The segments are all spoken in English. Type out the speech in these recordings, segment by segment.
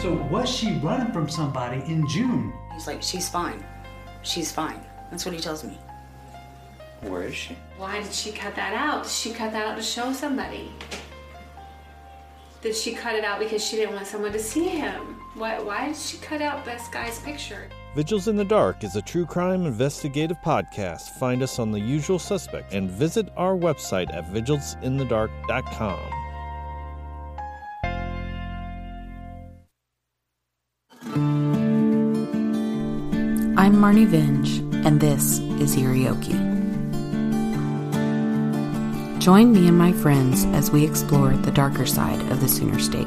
So was she running from somebody in June? He's like, she's fine. She's fine. That's what he tells me. Where is she? Why did she cut that out? Did she cut that out to show somebody? Did she cut it out because she didn't want someone to see him? Why, why did she cut out Best Guy's picture? Vigils in the Dark is a true crime investigative podcast. Find us on the usual suspect and visit our website at vigilsinthedark.com. I'm Marnie Vinge, and this is Irioki. Join me and my friends as we explore the darker side of the Sooner State.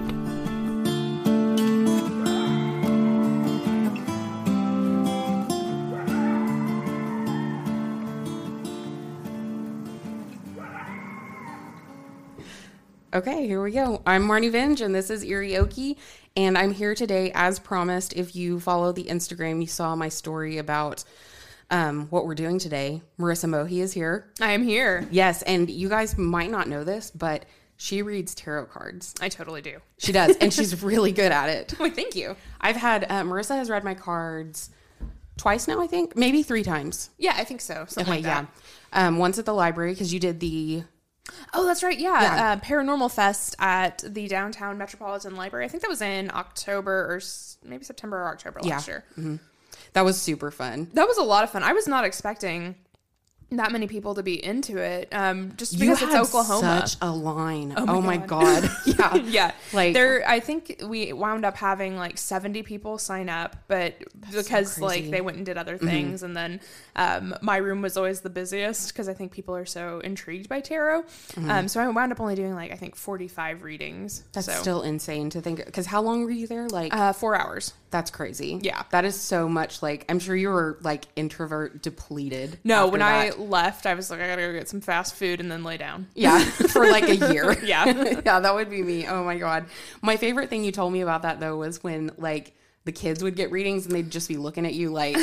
Okay, here we go. I'm Marnie Vinge, and this is Irioki, and I'm here today, as promised. If you follow the Instagram, you saw my story about um, what we're doing today. Marissa Mohi is here. I am here. Yes, and you guys might not know this, but she reads tarot cards. I totally do. She does, and she's really good at it. Wait, thank you. I've had uh, Marissa has read my cards twice now, I think, maybe three times. Yeah, I think so. Something Okay, like that. yeah. Um, once at the library because you did the Oh, that's right. Yeah. Yeah. Uh, Paranormal Fest at the downtown Metropolitan Library. I think that was in October or s- maybe September or October last Yeah. year. that was super fun. That was a lot of fun. I was not expecting that many people to be into it. Um, just because it's had Oklahoma. Such a line. Oh Oh my my, god. yeah. yeah, Like there. I think we wound up having like seventy people sign up, but because like they went and did other things, and then um, my room was always the busiest because I think people are so intrigued by tarot. Um, so I wound up only doing like I think forty five readings. that's so, still insane to think because how long were you there? Like uh, four hours. that's crazy. yeah. That is so much like I'm sure you were like introvert depleted. No, when that. I left, I was like, I gotta go get some fast food and then lay down. Yeah, for like a year. Yeah. yeah, that would be me. Oh my god. My favorite thing you told me about that though was when like the kids would get readings and they'd just be looking at you like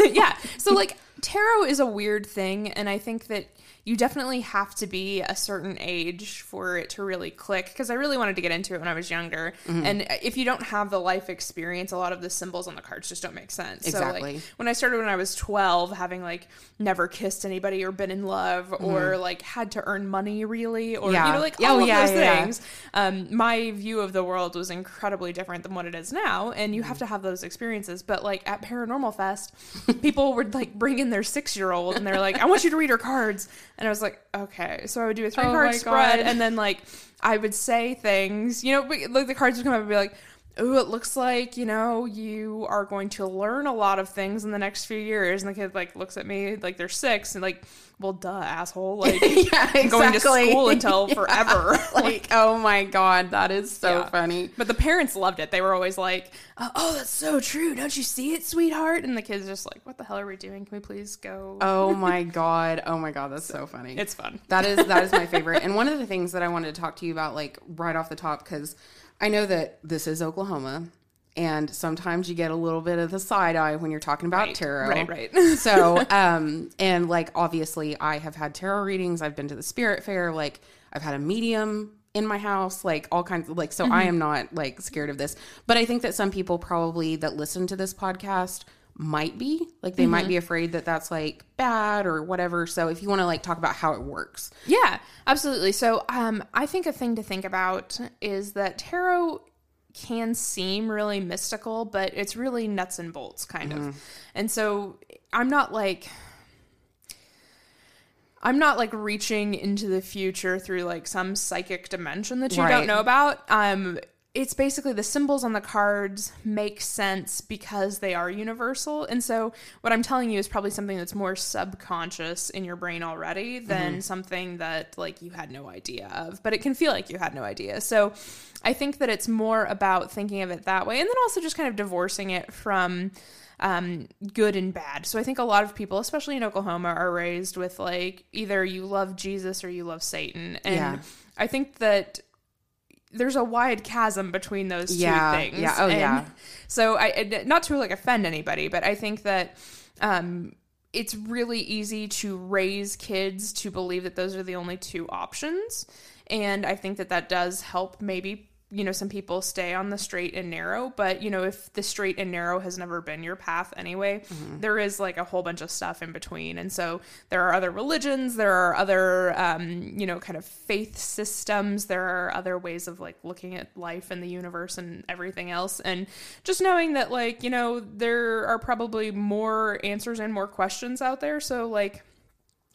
yeah. So like tarot is a weird thing and I think that you definitely have to be a certain age for it to really click because I really wanted to get into it when I was younger. Mm-hmm. And if you don't have the life experience, a lot of the symbols on the cards just don't make sense. So Exactly. like when I started when I was 12 having like never kissed anybody or been in love or like had to earn money really or Mm-hmm. Yeah. you know like all oh, of yeah, those yeah, things um, my view of the world was incredibly different than what it is now and you have to have those experiences but like at paranormal fest people would like bring in their six year old and they're like i want you to read her cards and i was like okay so i would do a three Oh card spread God. and then like i would say things you know but, like the cards would come up and be like Ooh, it looks like you know you are going to learn a lot of things in the next few years. And the kid like looks at me like they're six and like, well, duh, asshole. Like, yeah, I'm going to school until Yeah. forever. like oh my god, that is so Yeah. funny. But the parents loved it. They were always like, "Oh, oh, that's so true. Don't you see it, sweetheart?" And the kids just like, "What the hell are we doing? Can we please go?" Oh my god. Oh my god, that's so funny. it's fun. That is that is my favorite. And one of the things that I wanted to talk to you about, like right off the top, because I know that this is Oklahoma, and sometimes you get a little bit of the side eye when you're talking about Right, tarot. right, right. so, um, and like obviously, I have had tarot readings. I've been to the spirit fair. Like I've had a medium in my house. Like all kinds of like. So I am not like scared of this. But I think that some people probably that listen to this podcast might be like they might be afraid that that's like bad or whatever so if you want to like talk about how it works Yeah, absolutely. So, um, I think a thing to think about is that tarot can seem really mystical, but it's really nuts and bolts kind of. And so, I'm not like I'm not like reaching into the future through like some psychic dimension that you Right. don't know about. Um it's basically the symbols on the cards make sense because they are universal. And so what I'm telling you is probably something that's more subconscious in your brain already than something that like you had no idea of. But it can feel like you had no idea. So I think that it's more about thinking of it that way and then also just kind of divorcing it from um, good and bad. So I think a lot of people, especially in Oklahoma, are raised with like either you love Jesus or you love Satan. And Yeah. I think that there's a wide chasm between those Yeah, two things. yeah, oh, And yeah. So I not to like offend anybody, but I think that um it's really easy to raise kids to believe that those are the only two options. And I think that that does help maybe you know some people stay on the straight and narrow but you know if the straight and narrow has never been your path anyway there is like a whole bunch of stuff in between. And so there are other religions there are other um, you know kind of faith systems there are other ways of like looking at life and the universe and everything else. And just knowing that like you know there are probably more answers and more questions out there. So like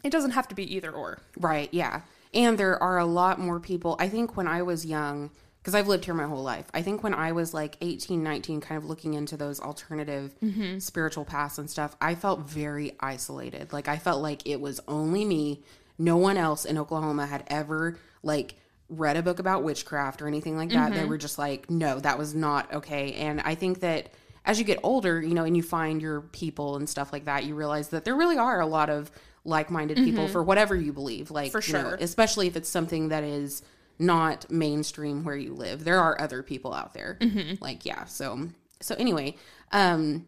it doesn't have to be either or. Right, yeah. And there are a lot more people. I think when I was young, because I've lived here my whole life, I think when I was like 18, 19, kind of looking into those alternative mm-hmm. spiritual paths and stuff, I felt very isolated. Like I felt like it was only me. No one else in Oklahoma had ever like read a book about witchcraft or anything like that. They mm-hmm. were just like, no, that was not okay. And I think that as you get older, you know, and you find your people and stuff like that, you realize that there really are a lot of like-minded people mm-hmm. for whatever you believe. Like, For you know, sure. especially if it's something that is not mainstream where you live. There are other people out there. Like, yeah. So, so anyway, um,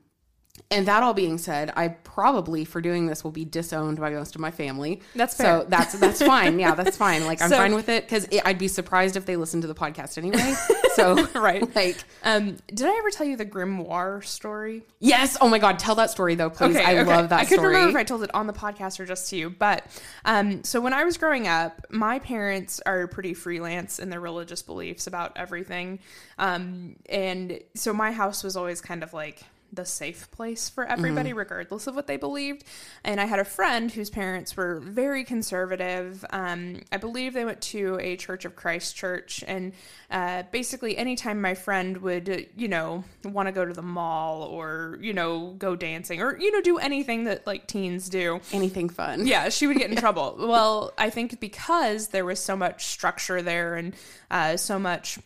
and that all being said, I probably for doing this will be disowned by most of my family. That's So that's that's fine. Yeah, that's fine. Like I'm So- fine with it because I'd be surprised if they listen to the podcast anyway. So Right. like um did i ever tell you the grimoire story yes. Oh my god, tell that story though, please. I love that I couldn't story. remember if I told it on the podcast or just to you, but um, so when I was growing up, my parents are pretty freelance in their religious beliefs about everything, um, and so my house was always kind of like the safe place for everybody, Mm-hmm. regardless of what they believed. And I had a friend whose parents were very conservative. Um, I believe they went to a Church of Christ church, and uh, basically, anytime my friend would, you know, want to go to the mall or you know go dancing or you know do anything that like teens do, Anything fun? yeah, she would get in trouble. Well, I think because there was so much structure there and uh, so much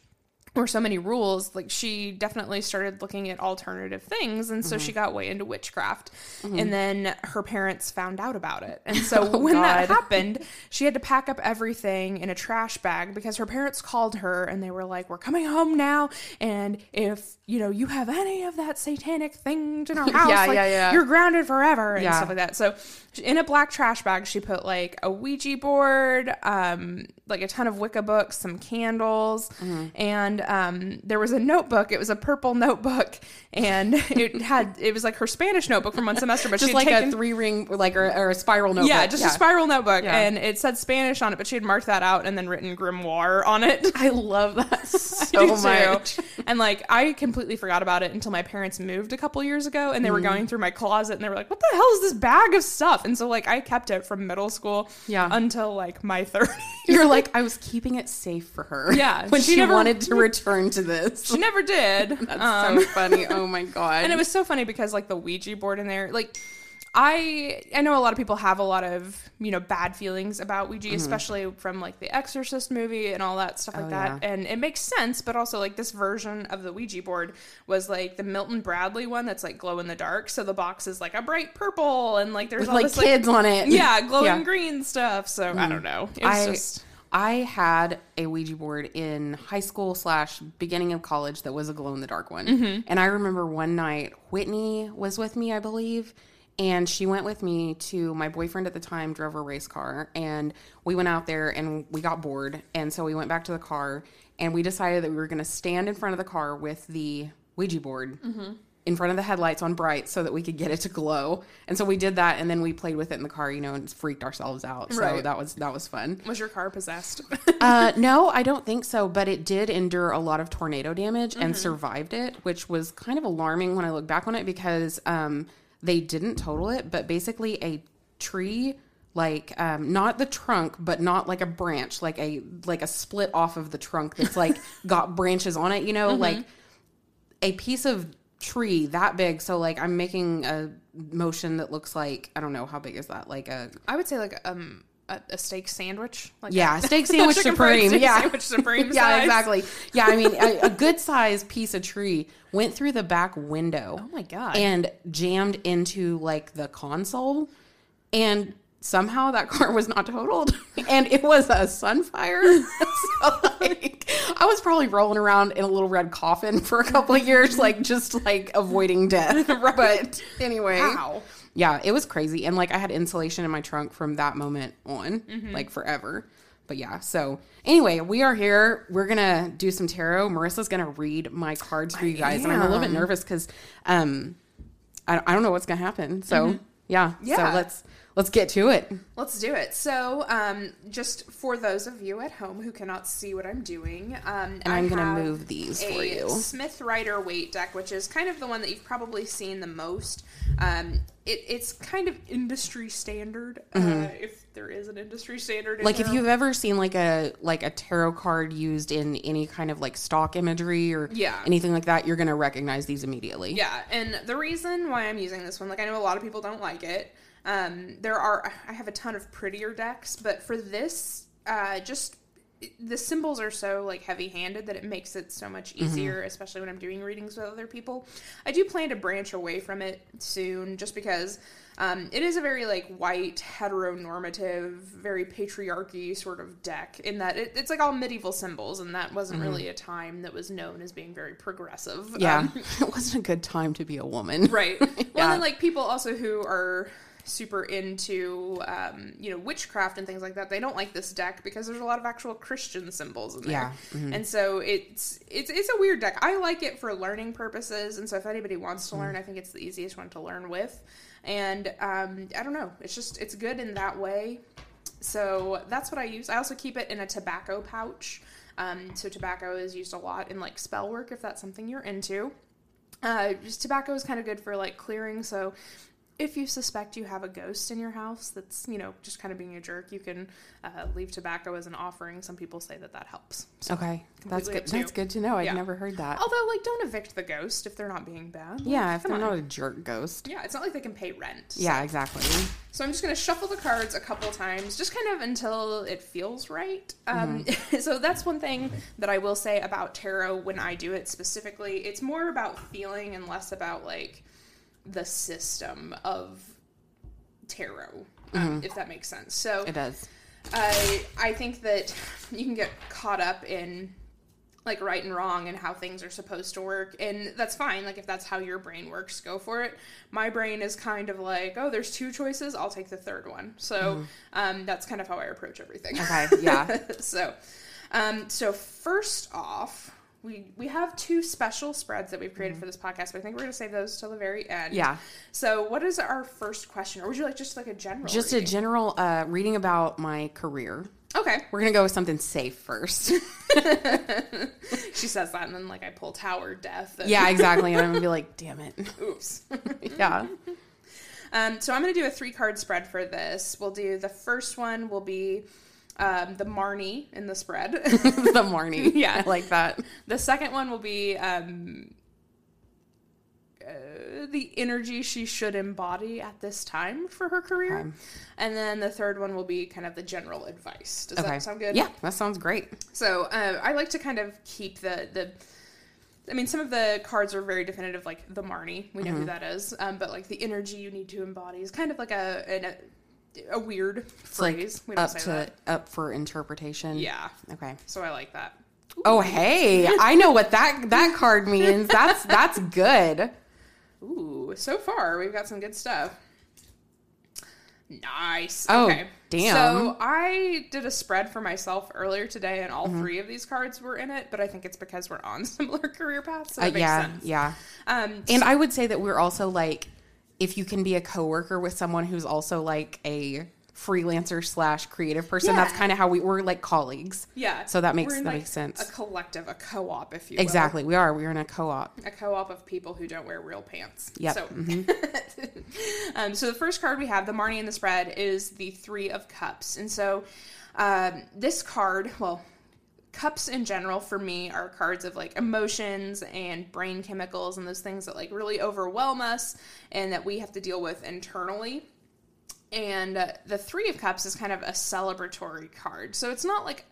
or so many rules, like she definitely started looking at alternative things. And so she mm-hmm. got way into witchcraft. Mm-hmm. And then her parents found out about it. And so oh, when that happened, she had to pack up everything in a trash bag because her parents called her and they were like, We're coming home now. And if, you know, you have any of that satanic things in our house, Yeah, like, yeah, yeah. you're grounded forever and Yeah. stuff like that. So in a black trash bag, she put like a Ouija board, um, like a ton of Wicca books, some candles, Mm-hmm. and um, there was a notebook. It was a purple notebook, and it had it was like her Spanish notebook from one semester, but Just like taken, a three ring, like or, or a spiral notebook. yeah, just a spiral notebook, Yeah. and it said Spanish on it, but she had marked that out and then written grimoire on it. I love that so much. And like I completely forgot about it until my parents moved a couple years ago and they Mm. were going through my closet and they were like, What the hell is this bag of stuff? And so like I kept it from middle school Yeah. until like my thirties. You're like, I was keeping it safe for her. Yeah, when she she, never- wanted to return to this. she never did. That's Um, so funny. Oh my god. and it was so funny because like the Ouija board in there, like I I know a lot of people have a lot of you know bad feelings about Ouija, Mm-hmm. especially from like the Exorcist movie and all that stuff like Oh, that, yeah. and it makes sense. But also like this version of the Ouija board was like the Milton Bradley one that's like glow in the dark. So the box is like a bright purple and like there's With all like this kids on it. yeah glowing Yeah. Mm. green stuff. So I don't know. I just I had a Ouija board in high school slash beginning of college that was a glow in the dark one, Mm-hmm. and I remember one night Whitney was with me, I believe, and she went with me to my boyfriend at the time drove a race car, and we went out there and we got bored, and so we went back to the car and we decided that we were going to stand in front of the car with the Ouija board. In front of the headlights on bright so that we could get it to glow. And so we did that and then we played with it in the car, you know, and freaked ourselves out. So Right. that was that was fun. was your car possessed? Uh, no, I don't think so, but it did endure a lot of tornado damage Mm-hmm. and survived it, which was kind of alarming when I look back on it because um, they didn't total it, but basically a tree like um not the trunk but not like a branch like a like a split off of the trunk that's like got branches on it you know? Like a piece of tree that big so like i'm making a motion that looks like i don't know how big is that? Like a I would say like um a, a steak sandwich. Like yeah a- steak sandwich supreme steak yeah sandwich supreme. yeah exactly yeah i mean a, a good sized piece of tree went through the back window Oh my god. and jammed into like the console and somehow that car was not totaled and it was a sunfire so like i was probably rolling around in a little red coffin for a couple of years like just like avoiding death but anyway Wow. Yeah it was crazy and like i had insulation in my trunk from that moment on Mm-hmm. like forever but yeah so anyway we are here we're gonna do some tarot marissa's gonna read my cards for you guys and i'm a little bit nervous because um I, I don't know what's gonna happen so yeah Mm-hmm. Yeah. so let's let's get to it Let's do it. So, um, just for those of you at home who cannot see what I'm doing, um, And I'm gonna move these for you. Smith Rider Waite deck, which is kind of the one that you've probably seen the most. Um, it, it's kind of industry standard, uh, if there is an industry standard. in Mm-hmm. like if you've ever seen like a like a tarot card used in any kind of like stock imagery or Yeah. anything like that you're gonna recognize these immediately Yeah, and the reason why I'm using this one, like I know a lot of people don't like it. Um, there are I have a ton of prettier decks, but for this, uh, just the symbols are so like heavy-handed that it makes it so much easier, especially when I'm doing readings with other people. I do plan to branch away from it soon, just because um, it is a very like white, heteronormative, very patriarchy sort of deck. In that it, it's like all medieval symbols, and that wasn't really a time that was known as being very progressive. yeah Um, it wasn't a good time to be a woman right well Yeah. then like people also who are super into um, you know witchcraft and things like that they don't like this deck because there's a lot of actual christian symbols in there Yeah, mm-hmm. and so it's it's it's a weird deck i like it for learning purposes and so if anybody wants to learn i think it's the easiest one to learn with and um, i don't know it's just it's good in that way so that's what I use. I also keep it in a tobacco pouch. Um, so tobacco is used a lot in like spell work if that's something you're into. Uh, just tobacco is kind of good for like clearing. So if you suspect you have a ghost in your house that's you know just kind of being a jerk, you can uh, leave tobacco as an offering. Some people say that that helps. So, okay that's good that's good to know i've Yeah. never heard that although like don't evict the ghost if they're not being bad. Like, yeah if they're on. not a jerk ghost yeah, it's not like they can pay rent. so- yeah exactly so I'm just going to shuffle the cards a couple times, just kind of until it feels right. Um, so that's one thing that I will say about tarot when I do it specifically. It's more about feeling and less about like the system of tarot, um, if that makes sense. So it does. I I think that you can get caught up in like right and wrong and how things are supposed to work and that's fine. Like if that's how your brain works go for it. My brain is kind of like oh there's two choices i'll take the third one. So um, that's kind of how i approach everything. Okay yeah. So um, so first off we we have two special spreads that we've created for this podcast but i think we're going to save those till the very end. Yeah. so what is our first question? Or would you like just like a general just a general uh reading about my career. Okay. We're gonna go with something safe first. She says that and then like i pull tower death and- yeah exactly and i'm gonna be like damn it. Oops. Yeah. Um, so I'm going to do a three card spread for this. We'll do the first one will be um, the Marnie in the spread. the morning Yeah. i like that the second one will be um, uh, the energy she should embody at this time for her career. Okay. And then the third one will be kind of the general advice. Does okay that sound good? yeah that sounds great So uh, I like to kind of keep the the. I mean, some of the cards are very definitive, like the Marnie. We know Mm-hmm. who that is. Um, but like the energy you need to embody is kind of like a an, a, a weird It's like phrase. we don't up say to that. up for interpretation Yeah. okay So I like that. Oh hey, I know what that that card means. That's that's good. Ooh, so far we've got some good stuff. Nice. Oh, okay. damn. So I did a spread for myself earlier today, and Mm-hmm. all three of these cards were in it. But I think it's because we're on similar career paths. So Uh, makes yeah, sense. yeah. Um, And I would say that we're also like if you can be a coworker with someone who's also like a freelancer slash creative person. That's kind of how we we're like colleagues. Yeah. So that makes that like, makes sense. A collective, a co-op, if you will. exactly. We are. We are in a co-op. a co-op of people who don't wear real pants. Mm-hmm. So, um, so the first card we have, the Marnie in the spread, is the Three of Cups, and so um, this card, well, cups in general for me are cards of like emotions and brain chemicals and those things that like really overwhelm us and that we have to deal with internally. And uh, the Three of Cups is kind of a celebratory card. So it's not like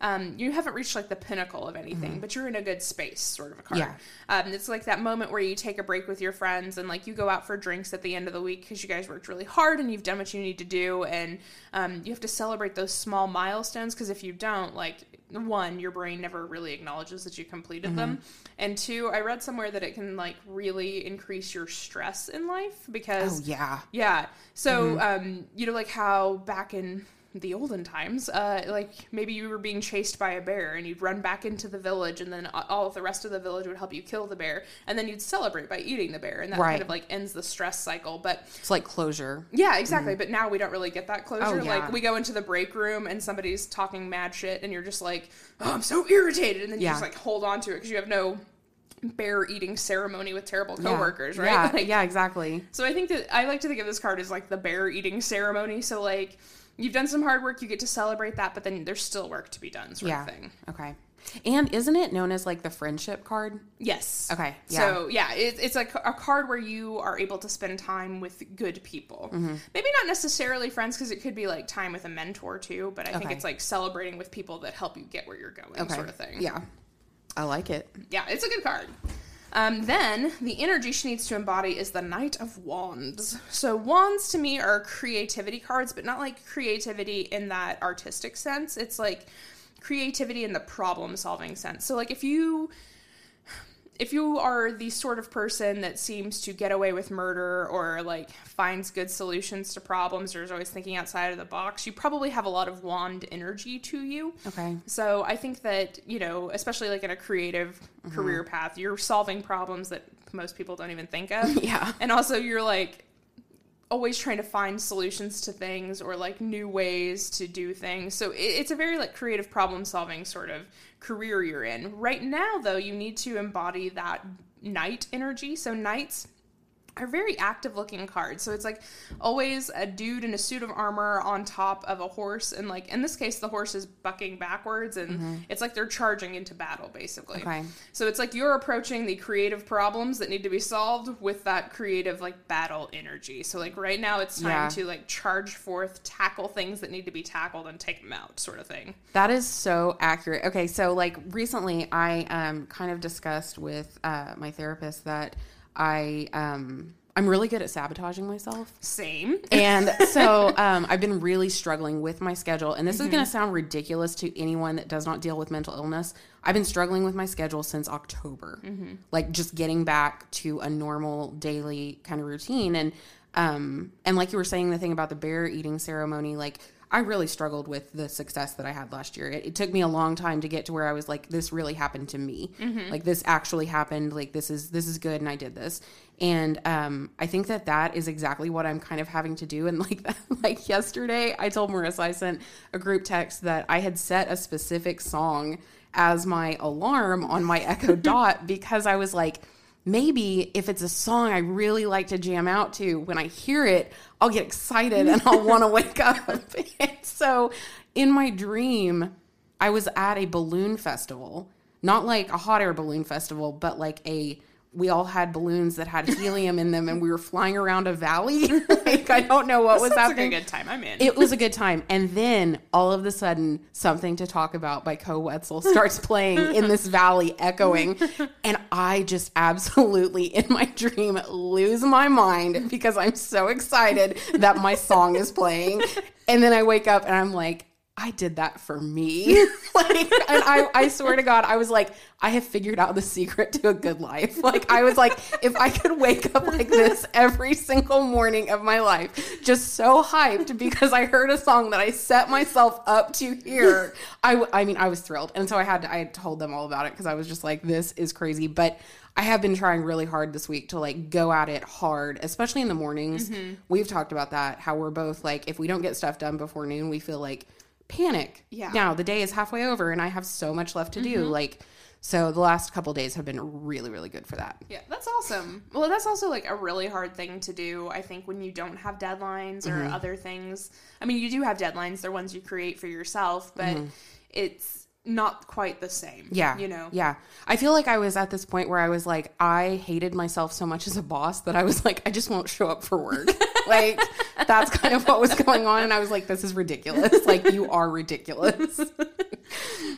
um, you haven't reached like the pinnacle of anything, but you're in a good space, sort of a card. Yeah. Um, it's like that moment where you take a break with your friends and like you go out for drinks at the end of the week because you guys worked really hard and you've done what you need to do. And um, you have to celebrate those small milestones because if you don't, like, one, your brain never really acknowledges that you completed them. And two, I read somewhere that it can like really increase your stress in life because Oh yeah. yeah. So, um, you know, like how back in the olden times, uh, like maybe you were being chased by a bear and you'd run back into the village and then all of the rest of the village would help you kill the bear and then you'd celebrate by eating the bear and that Right. kind of like ends the stress cycle. But It's like closure. yeah, exactly. But now we don't really get that closure. Oh, yeah. Like we go into the break room and somebody's talking mad shit and you're just like, oh, I'm so irritated. And then you Yeah. just like hold on to it because you have no bear eating ceremony with terrible Yeah. coworkers, right? Yeah. Like, yeah. Exactly. so I think that I like to think of this card as like the bear eating ceremony. So like you've done some hard work, you get to celebrate that, but then there's still work to be done, sort Yeah. of thing. Okay. And isn't it known as like the friendship card? Yes. Okay, yeah. So yeah, it, it's like a card where you are able to spend time with good people. Mm-hmm. Maybe not necessarily friends, because it could be like time with a mentor too. But I think it's like celebrating with people that help you get where you're going, Okay. sort of thing. Yeah. I like it. yeah, it's a good card. Um, then the energy she needs to embody is the Knight of Wands. So wands to me are creativity cards, but not like creativity in that artistic sense. It's like creativity in the problem solving sense. So like if you if you are the sort of person that seems to get away with murder or like finds good solutions to problems or is always thinking outside of the box, you probably have a lot of wand energy to you. Okay. So I think that, you know, especially like in a creative mm-hmm. career path, you're solving problems that most people don't even think of. Yeah. And also you're like always trying to find solutions to things or like new ways to do things. So it, it's a very like creative problem solving sort of career you're in. Right now though, you need to embody that knight energy. So knights are very active looking cards. So it's like always a dude in a suit of armor on top of a horse. And like in this case, the horse is bucking backwards and it's like they're charging into battle basically. Okay. So it's like you're approaching the creative problems that need to be solved with that creative like battle energy. So like right now it's time Yeah. to like charge forth, tackle things that need to be tackled and take them out sort of thing. That is so accurate. Okay, so like recently, I um kind of discussed with uh, my therapist that I um I'm really good at sabotaging myself. Same. And so um, I've been really struggling with my schedule. And this is going to sound ridiculous to anyone that does not deal with mental illness. I've been struggling with my schedule since October, like just getting back to a normal daily kind of routine. And um, and like you were saying, the thing about the bear eating ceremony, like I really struggled with the success that I had last year. It, it took me a long time to get to where I was like, this really happened to me. Like this actually happened. Like this is this is good, and I did this. And um, I think that that is exactly what I'm kind of having to do. And like like yesterday, I told Marissa I sent a group text that I had set a specific song as my alarm on my Echo Dot because I was like maybe if it's a song I really like to jam out to, when I hear it, I'll get excited and I'll want to wake up. and so in my dream, I was at a balloon festival, not like a hot air balloon festival, but like a we all had balloons that had helium in them and we were flying around a valley. like I don't know what was like a happening. good time. I'm in. It was a good time. And then all of a sudden, Something to Talk About by Koe Wetzel starts playing in this valley, echoing. And I just absolutely, in my dream, lose my mind because I'm so excited that my song is playing. And then I wake up and I'm like, I did that for me. like, and I, I swear to God, I was like, I have figured out the secret to a good life. Like, I was like, if I could wake up like this every single morning of my life, just so hyped because I heard a song that I set myself up to hear, I, w- I mean, I was thrilled. And so I had to, I told them all about it because I was just like, this is crazy. But I have been trying really hard this week to like go at it hard, especially in the mornings. Mm-hmm. We've talked about that, how we're both like, if we don't get stuff done before noon, we feel like panic. Yeah. Mm-hmm. Now the day is halfway over and I have so much left to do. Like, so the last couple days have been really, really good for that. Yeah, that's awesome. Well, that's also like a really hard thing to do, I think, when you don't have deadlines or Mm-hmm. other things. I mean, you do have deadlines, they're ones you create for yourself, but it's not quite the same. Mm-hmm. Yeah. You know? Yeah. I feel like I was at this point where I was like, I hated myself so much as a boss that I was like, I just won't show up for work. like, that's kind of what was going on. And I was like, this is ridiculous. Like, you are ridiculous.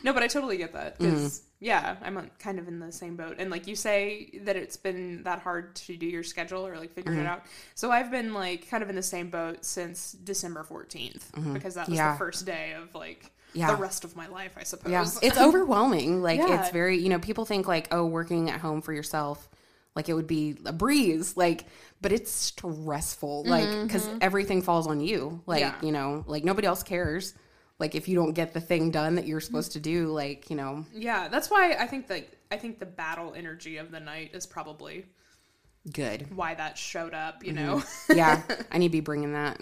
No, but I totally get that because Mm-hmm. yeah, I'm kind of in the same boat. And like you say that it's been that hard to do your schedule or like figure Mm-hmm. it out. So I've been like kind of in the same boat since December 14th because that was Mm-hmm. Yeah. the first day of like Yeah. the rest of my life, I suppose. Yeah. It's overwhelming. Like, Yeah. it's very, you know, people think like, oh, working at home for yourself, like it would be a breeze. Like, but it's stressful. Like, because everything falls on you. Like, Mm-hmm. Yeah. you know, like nobody else cares. Like, if you don't get the thing done that you're supposed to do, like, you know, Yeah, that's why I think like I think the battle energy of the knight is probably good. why that showed up. You Mm-hmm. know, Yeah. I need to be bringing that.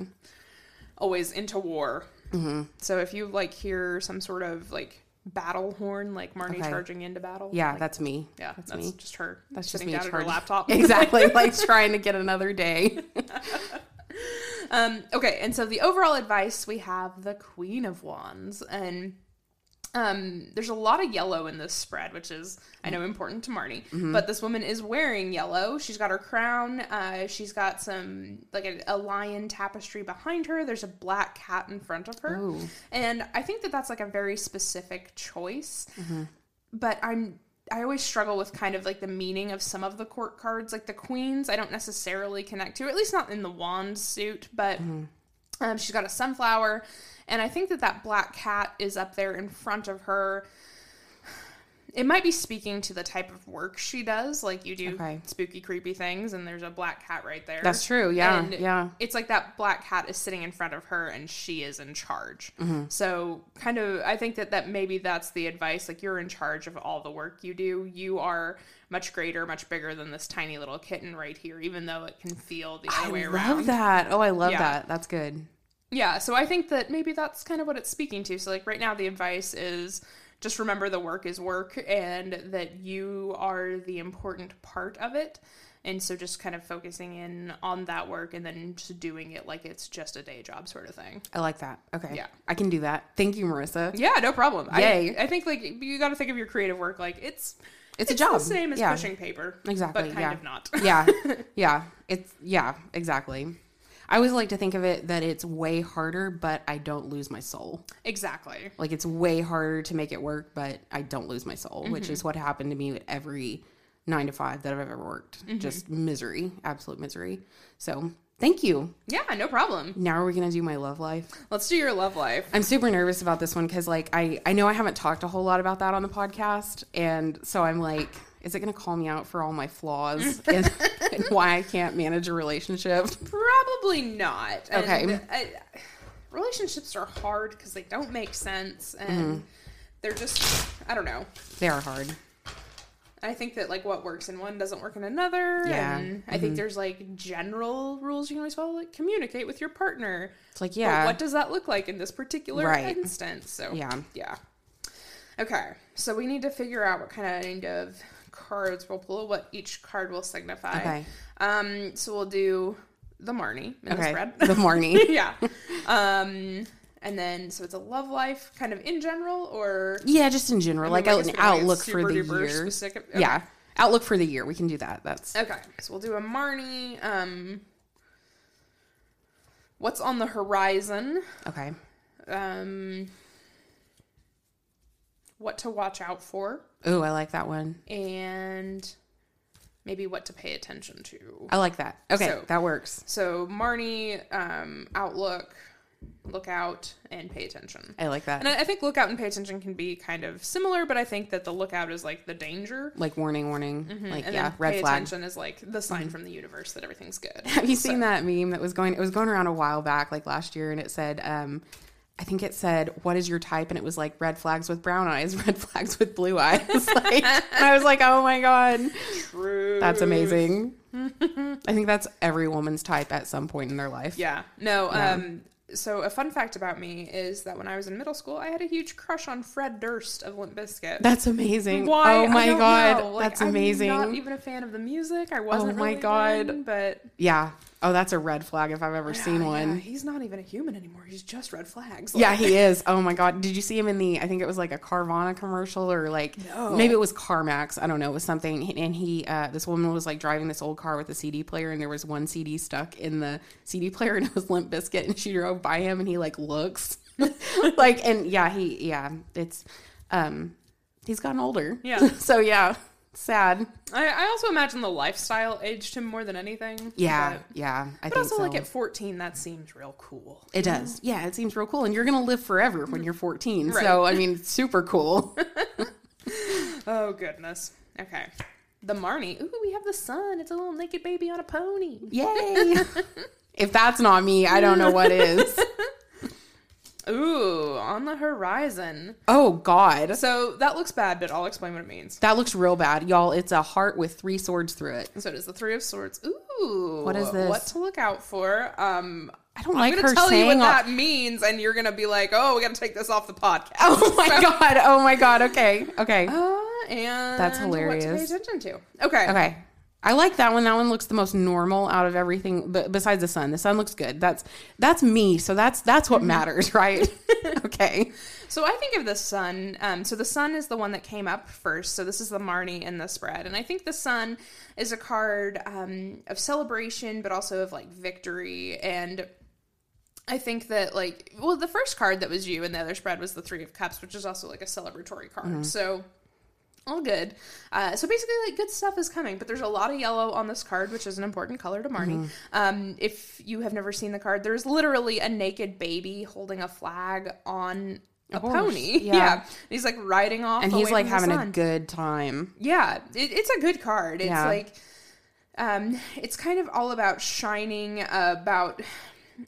always into war. Mm-hmm. So if you like hear some sort of like battle horn, like Marnie Okay. charging into battle, Yeah, like, that's me. yeah, that's, that's me. just her. That's just me. down her laptop. exactly. like trying to get another day. Um, okay, and so the overall advice we have the Queen of Wands, and um, there's a lot of yellow in this spread, which is I know important to Marnie. Mm-hmm. But this woman is wearing yellow. She's got her crown. Uh, she's got some like a, a lion tapestry behind her. There's a black cat in front of her, and I think that that's like a very specific choice. Mm-hmm. But I'm I always struggle with kind of like the meaning of some of the court cards, like the queens. I don't necessarily connect to, at least not in the wand suit. But um, she's got a sunflower, and I think that that black cat is up there in front of her. It might be speaking to the type of work she does. Like you do Okay. spooky, creepy things, and there's a black cat right there. That's true, yeah, And yeah. It's like that black cat is sitting in front of her, and she is in charge. Mm-hmm. So, kind of, I think that that maybe that's the advice. Like you're in charge of all the work you do. You are much greater, much bigger than this tiny little kitten right here, even though it can feel the other I way around. I love that. Oh, I love Yeah. that. That's good. Yeah, so I think that maybe that's kind of what it's speaking to. So, like, right now, the advice is just remember the work is work and that you are the important part of it. And so, just kind of focusing in on that work and then just doing it like it's just a day job sort of thing. I like that. Okay. Yeah. I can do that. Thank you, Marissa. Yeah, no problem. Yay. I, I think, like, you got to think of your creative work like it's. It's a job. the same as Yeah. pushing paper. Exactly. But kind yeah. of not. yeah. Yeah. It's yeah, exactly. I always like to think of it that it's way harder, but I don't lose my soul. exactly. Like it's way harder to make it work, but I don't lose my soul, which Mm-hmm. is what happened to me with every nine to five that I've ever worked. Mm-hmm. Just misery, absolute misery. So thank you. Yeah, no problem. Now we're gonna do my love life? Let's do your love life. I'm super nervous about this one because like I I know I haven't talked a whole lot about that on the podcast, and so I'm like, is it gonna call me out for all my flaws and, and why I can't manage a relationship? Probably not. Okay. I, relationships are hard because they don't make sense and Mm-hmm. they're just I don't know. They are hard. I think that like what works in one doesn't work in another. Yeah. And I think there's like general rules you can always follow, like communicate with your partner. It's like But yeah, what does that look like in this particular Right. instance? So Yeah. yeah. Okay, so we need to figure out what kind of cards we'll pull, what each card will signify. Okay. Um, so we'll do the Marnie in the okay. spread. The morning. yeah. Um, and then so it's a love life kind of in general, or yeah, just in general, like I an guess we don't get outlook for the year. specific- okay. Yeah, outlook for the year. We can do that. That's Okay, so we'll do a Marnie. Um, what's on the horizon? okay. Um, what to watch out for, Oh, I like that one. and maybe what to pay attention to. I like that. Okay, So- that works. So Marnie, um, outlook, look out, and pay attention. I like that. And I, I think look out and pay attention can be kind of similar, but I think that the lookout is like the danger. like warning, warning. Like Mm-hmm. and yeah, red pay flag. attention is like the sign from the universe that everything's good. Have you seen that meme that was going? It was going around a while back, like last year, and it said, um, I think it said, "What is your type?" And it was like red flags with brown eyes, red flags with blue eyes. like, and I was like, "Oh my god, that's amazing." I think that's every woman's type at some point in their life. Yeah. No, um so a fun fact about me is that when I was in middle school, I had a huge crush on Fred Durst of Limp Bizkit. That's amazing. Why? Oh my god. Like, that's I'm amazing. not even a fan of the music. I wasn't. Oh my really God. but yeah. Oh, that's a red flag if I've ever seen Yeah, one. he's not even a human anymore. He's just red flags. Yeah, he is. Oh my god, did you see him in the? I think it was like a Carvana commercial or like maybe it was CarMax. I don't know. It was something. And he, uh, this woman was like driving this old car with a CD player, and there was one CD stuck in the CD player, and it was Limp Bizkit. And she drove by him, and he like looks like, and yeah, he, yeah, it's, um, he's gotten older. Yeah. so yeah, sad. I, I also imagine the lifestyle aged him more than anything. Yeah, But, yeah. I but also, so. like at 14, that seems real cool. It does. Yeah, it seems real cool. And you're going to live forever when you're 14. Right. So, I mean, super cool. Oh, goodness. Okay. The Marnie. Ooh, we have the sun. It's a little naked baby on a pony. Yay. if that's not me, I don't know what is. Ooh, on the horizon. Oh, God. So that looks bad, but I'll explain what it means. That looks real bad. Y'all, it's a heart with three swords through it. So it is the Three of Swords. Ooh, What is this? What to look out for? Um, I don't I'm like gonna her tell you saying what all- that means, and you're gonna be like, "Oh, we got to take this off the podcast." Oh, my God. Oh, my God. Okay. Okay. Uh, and That's What to pay hilarious. attention to? Okay. Okay. I like that one. That one looks the most normal out of everything, but besides the sun. The sun looks good. That's that's me. So that's that's what matters, right? okay. So I think of the sun. Um, so the sun is the one that came up first. So this is the Marnie in the spread, and I think the sun is a card um, of celebration, but also of like victory. And I think that like, well, the first card that was you in the other spread was the Three of Cups, which is also like a celebratory card. So all good. Uh, so basically, like good stuff is coming, but there's a lot of yellow on this card, which is an important color to Marnie. Um, if you have never seen the card, there's literally a naked baby holding a flag on a, horse, pony. yeah. Yeah. he's like riding off, And he's like having a good time. Yeah, it, it's a good card. It's Yeah. like, um, it's kind of all about shining. About,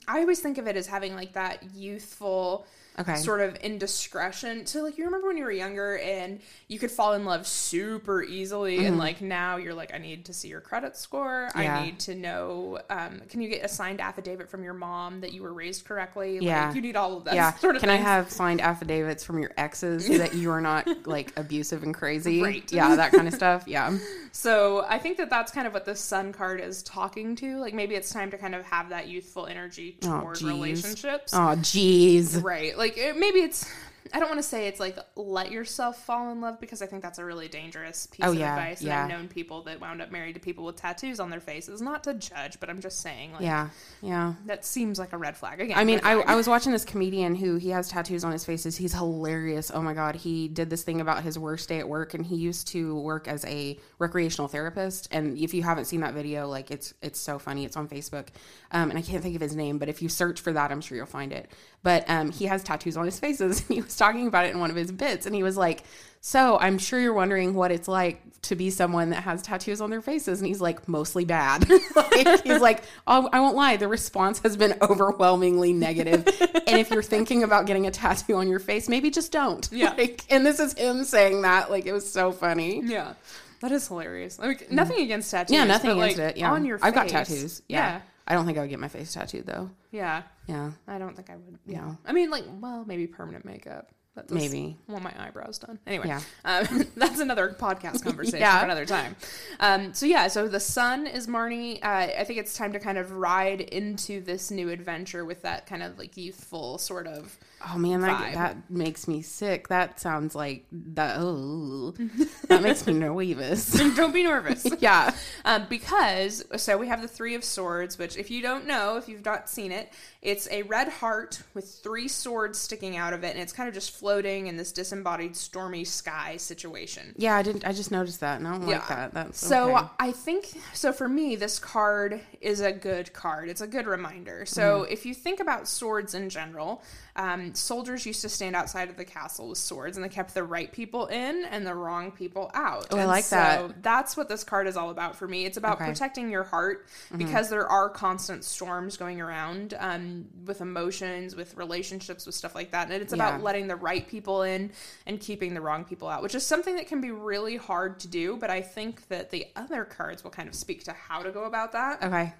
I always think of it as having like that youthful. Okay. Sort of indiscretion. So, like, you remember when you were younger and you could fall in love super easily, and like now you're like, I need to see your credit score. Mm-hmm. Yeah. I need to know. Um, can you get a signed affidavit from your mom that you were raised correctly? Yeah. Like, you need all of that Yeah. sort of Can I have signed affidavits from your exes that you are not like abusive and crazy? Right. Yeah, that kind of stuff. Yeah. So I think that that's kind of what the sun card is talking to. Like maybe it's time to kind of have that youthful energy Oh, toward jeez. relationships. Oh, jeez. Right. Like it, maybe it's. I don't want to say it's like let yourself fall in love because I think that's a really dangerous piece Oh, of yeah, advice. yeah. And I've known people that wound up married to people with tattoos on their faces. Not to judge, but I'm just saying. Like, Yeah. Yeah. That seems like a red flag. Again, I mean, I. I was watching this comedian who he has tattoos on his faces. He's hilarious. Oh my god, he did this thing about his worst day at work, and he used to work as a recreational therapist. And if you haven't seen that video, like it's it's so funny. It's on Facebook, um, and I can't think of his name, but if you search for that, I'm sure you'll find it. But um, he has tattoos on his faces, and he was talking about it in one of his bits, and he was like. So I'm sure you're wondering what it's like to be someone that has tattoos on their faces, and he's like mostly bad. like, he's like, oh, I won't lie, the response has been overwhelmingly negative. and if you're thinking about getting a tattoo on your face, maybe just don't. Yeah. Like, and this is him saying that. Like it was so funny. Yeah. That is hilarious. Like nothing against tattoos. Yeah, nothing against like, it. Yeah, On your face. I've got tattoos. Yeah. Yeah. I don't think I would get my face tattooed though. Yeah. Yeah. I don't think I would. Yeah. I mean, like, well, maybe permanent makeup. Does Maybe. want my eyebrows done. Anyway, Yeah. um, that's another podcast conversation Yeah. for another time. Um, so yeah, so the sun is Marnie. Uh, I think it's time to kind of ride into this new adventure with that kind of like youthful sort of. Oh man, that, that makes me sick. That sounds like that. Oh, that makes me nervous. Don't be nervous. yeah. Um, because so we have the three of swords, which if you don't know, if you've not seen it, it's a red heart with three swords sticking out of it, and it's kind of just floating in this disembodied stormy sky situation. Yeah, I didn't. I just noticed that, and I don't like that. That's so okay. I think so for me this card is a good card. It's a good reminder. So Mm-hmm. if you think about swords in general, um, soldiers used to stand outside of the castle with swords and they kept the right people in and the wrong people out. Oh, I And like that. That's what this card is all about for me. It's about Okay. Mm-hmm. protecting your heart because there are constant storms going around um, with emotions, with relationships, with stuff like that. And it's Yeah. about letting the right people in and keeping the wrong people out, which is something that can be really hard to do. But I think that the other cards will kind of speak to how to go about that. okay,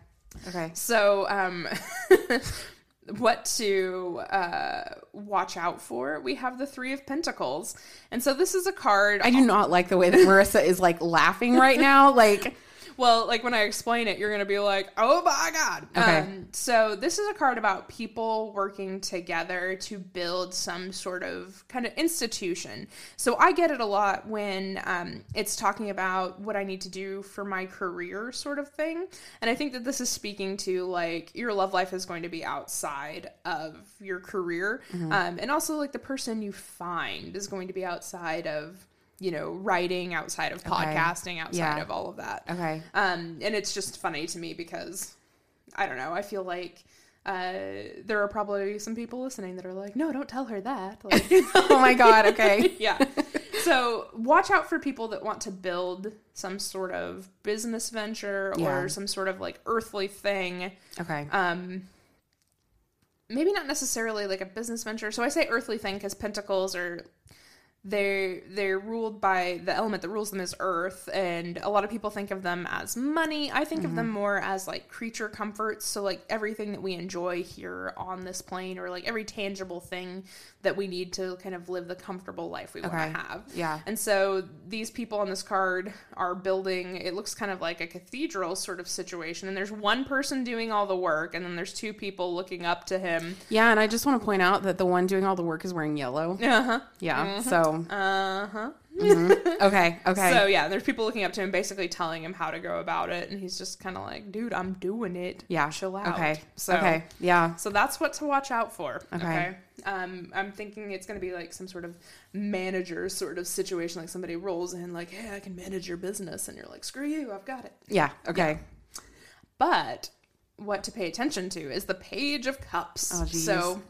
okay. So, um, what to uh, watch out for? We have the Three of Pentacles. And so this is a card. I do not like the way that Marissa is like laughing right now. Like, Well, like when I explain it, you're going to be like, oh my God. Okay. Um, so, this is a card about people working together to build some sort of kind of institution. So, I get it a lot when um, it's talking about what I need to do for my career, sort of thing. And I think that this is speaking to like your love life is going to be outside of your career. Um, and also, like the person you find is going to be outside of. You know, writing outside of podcasting, outside Yeah. of all of that. okay, Um, and it's just funny to me because I don't know. I feel like uh, there are probably some people listening that are like, "No, don't tell her that." Like, oh my god. Okay, yeah. So watch out for people that want to build some sort of business venture Yeah. or some sort of like earthly thing. okay. Um, maybe not necessarily like a business venture. So I say earthly thing because pentacles are they're they're ruled by the element that rules them is earth and a lot of people think of them as money i think of them more as like creature comforts so like everything that we enjoy here on this plane or like every tangible thing that we need to kind of live the comfortable life we Okay. want to have Yeah. and so these people on this card are building it looks kind of like a cathedral sort of situation and there's one person doing all the work and then there's two people looking up to him Yeah, and I just want to point out that the one doing all the work is wearing yellow. uh-huh Yeah. So uh-huh okay, okay. So yeah, there's people looking up to him, basically telling him how to go about it, and he's just kind of like, "Dude, I'm doing it. yeah. chill out." Okay. So okay. Yeah. so that's what to watch out for. Okay. Okay. Um, I'm thinking it's gonna be like some sort of manager sort of situation, like somebody rolls in, like, "Hey, I can manage your business," and you're like, "Screw you, I've got it." Yeah. Okay. But what to pay attention to is the Page of Cups. Oh, so,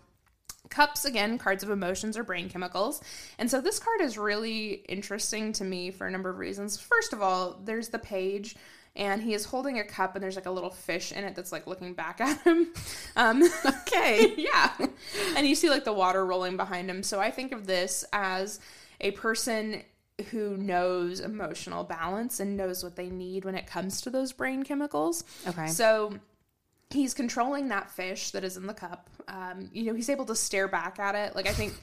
cups, again, cards of emotions or brain chemicals. And so, this card is really interesting to me for a number of reasons. First of all, there's the page. And he is holding a cup, and there's like a little fish in it that's like looking back at him. Um, okay, yeah. And you see like the water rolling behind him. So I think of this as a person who knows emotional balance and knows what they need when it comes to those brain chemicals. Okay. So he's controlling that fish that is in the cup. Um, you know, he's able to stare back at it. Like I think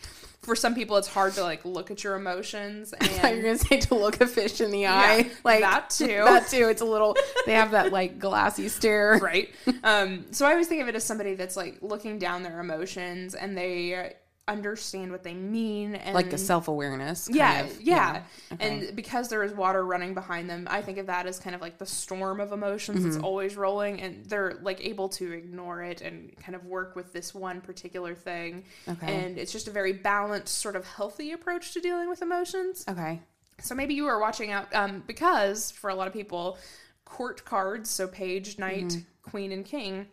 for some people it's hard to like look at your emotions And You're gonna say to look a fish in the eye, like that too. That too. It's a little. They have that like glassy stare. right? Um, so I always think of it as somebody that's like looking down their emotions and they understand what they mean and Like a self awareness. yeah, of, yeah. Okay. And because there is water running behind them, I think of that as kind of like the storm of emotions Mm-hmm. that's always rolling, and they're like able to ignore it and kind of work with this one particular thing. Okay. And it's just a very balanced, sort of healthy approach to dealing with emotions. Okay. So maybe you are watching out um, because for a lot of people, court cards, so page, knight, Mm-hmm. queen, and king,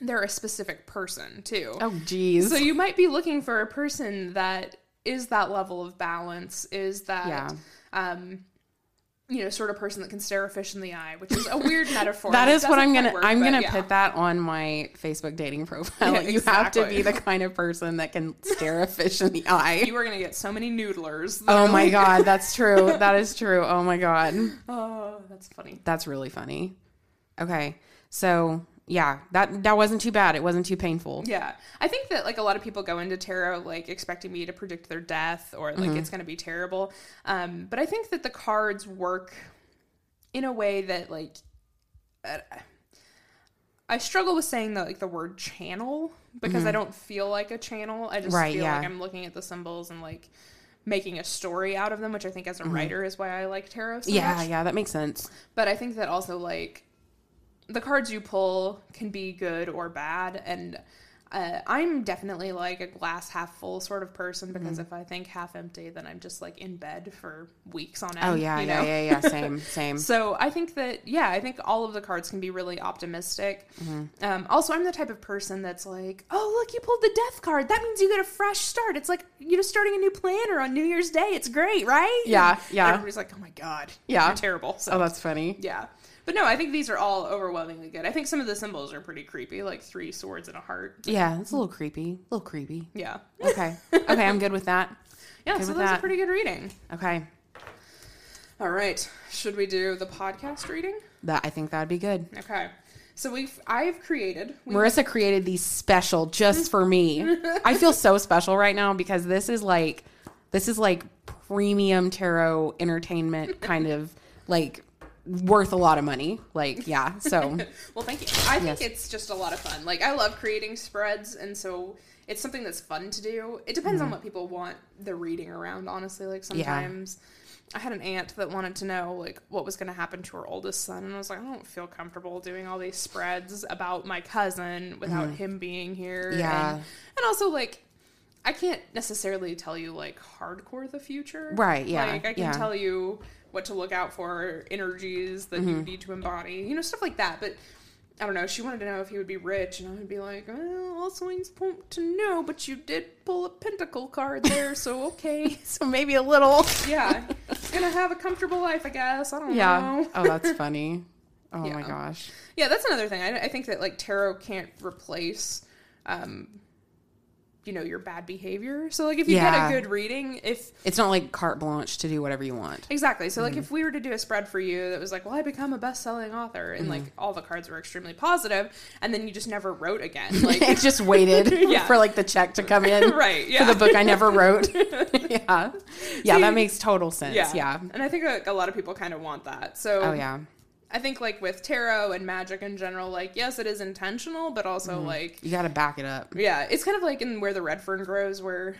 they're a specific person too. Oh, geez. So you might be looking for a person that is that level of balance, is that Yeah. um you know, sort of person that can stare a fish in the eye, which is a weird metaphor. that is what I'm gonna. work, I'm gonna yeah. put that on my Facebook dating profile. Yeah, you have to be the kind of person that can stare a fish in the eye. You are gonna get so many noodlers. oh my like- god, that's true. That is true. Oh my god, Oh, that's funny. that's really funny. Okay, so yeah, that that wasn't too bad. It wasn't too painful. Yeah. I think that like a lot of people go into tarot like expecting me to predict their death or like Mm-hmm. it's going to be terrible. Um but I think that the cards work in a way that like uh, I struggle with saying the like the word channel because I don't feel like a channel. I just Mm-hmm. Right, feel yeah. like I'm looking at the symbols and like making a story out of them, which I think as a writer is why I like tarot so Mm-hmm. Yeah, much. yeah, that makes sense. But I think that also like the cards you pull can be good or bad and uh, I'm definitely like a glass half full sort of person because if I think half empty, then I'm just like in bed for weeks on end. Oh yeah, you yeah, know? yeah, yeah. Same, same. So I think that yeah, I think all of the cards can be really optimistic. Mm-hmm. Um, also, I'm the type of person that's like, oh look, you pulled the death card. That means you get a fresh start. It's like you know starting a new planner on New Year's Day. It's great, right? Yeah, And yeah. Everybody's like, oh my god, Yeah. you're terrible. So oh, that's funny. yeah. But no, I think these are all overwhelmingly good. I think some of the symbols are pretty creepy, like three swords and a heart. Yeah, it's a little creepy. A little creepy. Yeah. Okay. Okay, I'm good with that. Yeah, Good so that's a pretty good reading. Okay. All right. Should we do the podcast reading? That I think that'd be good. Okay. So we've I've created we Marissa created these special just for me. I feel so special right now because this is like this is like premium tarot entertainment kind of like worth a lot of money. Like, yeah. So Well, thank you. I think Yes. it's just a lot of fun. Like I love creating spreads, and so it's something that's fun to do. It depends on mm-hmm. what people want the reading around. Honestly, like sometimes. I had an aunt that wanted to know like what was going to happen to her oldest son, and I was like, I don't feel comfortable doing all these spreads about my cousin without mm-hmm. him being here. Yeah. and, and also like I can't necessarily tell you like hardcore the future, Right, yeah, Like I can yeah. tell you what to look out for, energies that Mm-hmm. you need to embody, you know, stuff like that. But I don't know. She wanted to know if he would be rich, and I would be like, well, all signs point to no, but you did pull a pentacle card there, so okay. so maybe a little yeah, gonna have a comfortable life, I guess. I don't know, Yeah. know. Oh, that's funny. Oh my gosh. Yeah, that's another thing. I, I think that like tarot can't replace, um, you know, your bad behavior. So like if you Yeah. get a good reading, if It's not like carte blanche to do whatever you want. Exactly. So, Mm-hmm. like, if we were to do a spread for you that was like, well, I become a best selling author, and Mm-hmm. like all the cards were extremely positive, and then you just never wrote again. Like, it just waited Yeah. for like the check to come in. Right, For the book I never wrote. yeah. Yeah, See, that makes total sense. yeah. Yeah. And I think like, a lot of people kind of want that. So, Oh yeah. I think, like, with tarot and magic in general, like, yes, it is intentional, but also, Mm-hmm. like, You got to back it up. yeah, it's kind of like in Where the Red Fern Grows, where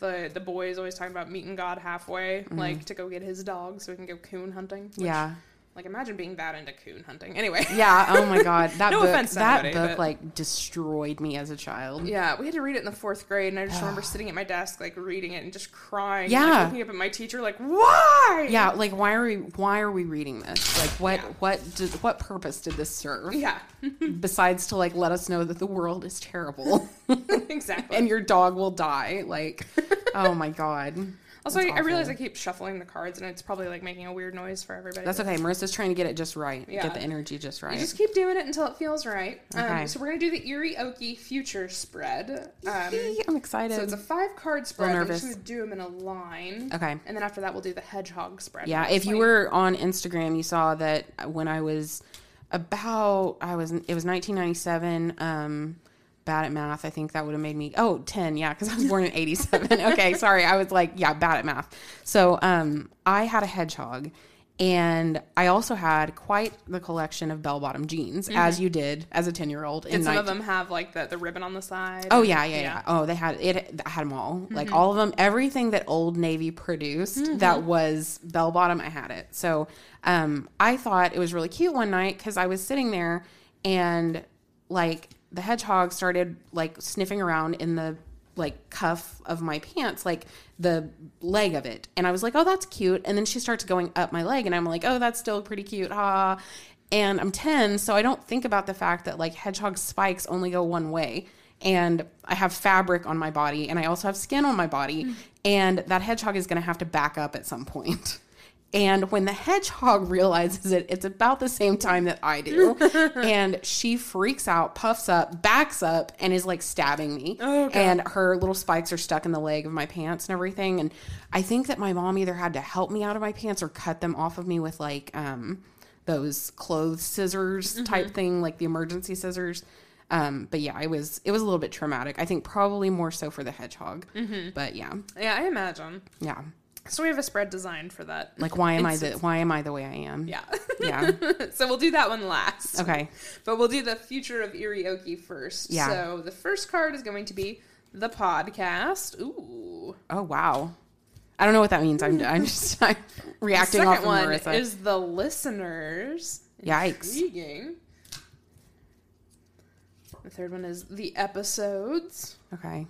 the the boy is always talking about meeting God halfway, like, to go get his dog so we can go coon hunting. Mm-hmm. Yeah. Like, imagine being that into coon hunting. Anyway. Yeah. Oh my God. That No book. offense that book but- like destroyed me as a child. Yeah, we had to read it in the fourth grade, and I just remember sitting at my desk, like reading it and just crying. and, Yeah. like, looking up at my teacher, like, "Why?" Yeah. Like, why are we? Why are we reading this? Like, what? Yeah. What? Did, what purpose did this serve? yeah, Besides to like let us know that the world is terrible exactly. and your dog will die. Like, oh my God. Also, I, I realize I keep shuffling the cards, and it's probably like making a weird noise for everybody. That's okay. Marissa's trying to get it just right. Yeah. Get the energy just right. You just keep doing it until it feels right. Okay. Um, so we're gonna do the Erie Oki future spread. Um, I'm excited. so it's a five card spread. I'm nervous. just gonna do them in a line. Okay. And then after that, we'll do the hedgehog spread. Yeah, if you were on Instagram, you saw that when I was about I was it was 1997 um bad at math. I think that would have made me oh 10, yeah, cuz I was born in 87. okay, sorry. I was like, yeah, bad at math. So, um I had a hedgehog and I also had quite the collection of bell-bottom jeans as you did as a 10-year-old in Did some 19- of them have like the, the ribbon on the side? Oh yeah, yeah, yeah. Oh, they had it. I had them all. Like all of them. Everything that Old Navy produced that was bell bottom, I had it. So, um, I thought it was really cute one night because I was sitting there and like the hedgehog started like sniffing around in the like cuff of my pants, like the leg of it, and I was like, "Oh, that's cute." And then she starts going up my leg, and I'm like, "Oh, that's still pretty cute." Ha. And I'm 10, so I don't think about the fact that like hedgehog spikes only go one way. And I have fabric on my body, and I also have skin on my body. Mm. And that hedgehog is going to have to back up at some point. And when the hedgehog realizes it, it's about the same time that I do. and she freaks out, puffs up, backs up, and is like stabbing me. Oh, and her little spikes are stuck in the leg of my pants and everything. And I think that my mom either had to help me out of my pants or cut them off of me with like um, those clothes scissors type thing, like the emergency scissors. Um, but yeah, it was it was a little bit traumatic. I think probably more so for the hedgehog. But yeah, Yeah, I imagine. yeah. So we have a spread designed for that. Like why am I the why am I the way I am? Yeah. Yeah. so we'll do that one last. Okay. But we'll do the future of Irioki first. Yeah. So the first card is going to be the podcast. Ooh. Oh wow. I don't know what that means. I'm I'm just I'm The reacting second off of one Marissa. is the listeners. Yikes. Intriguing. The third one is the episodes. Okay.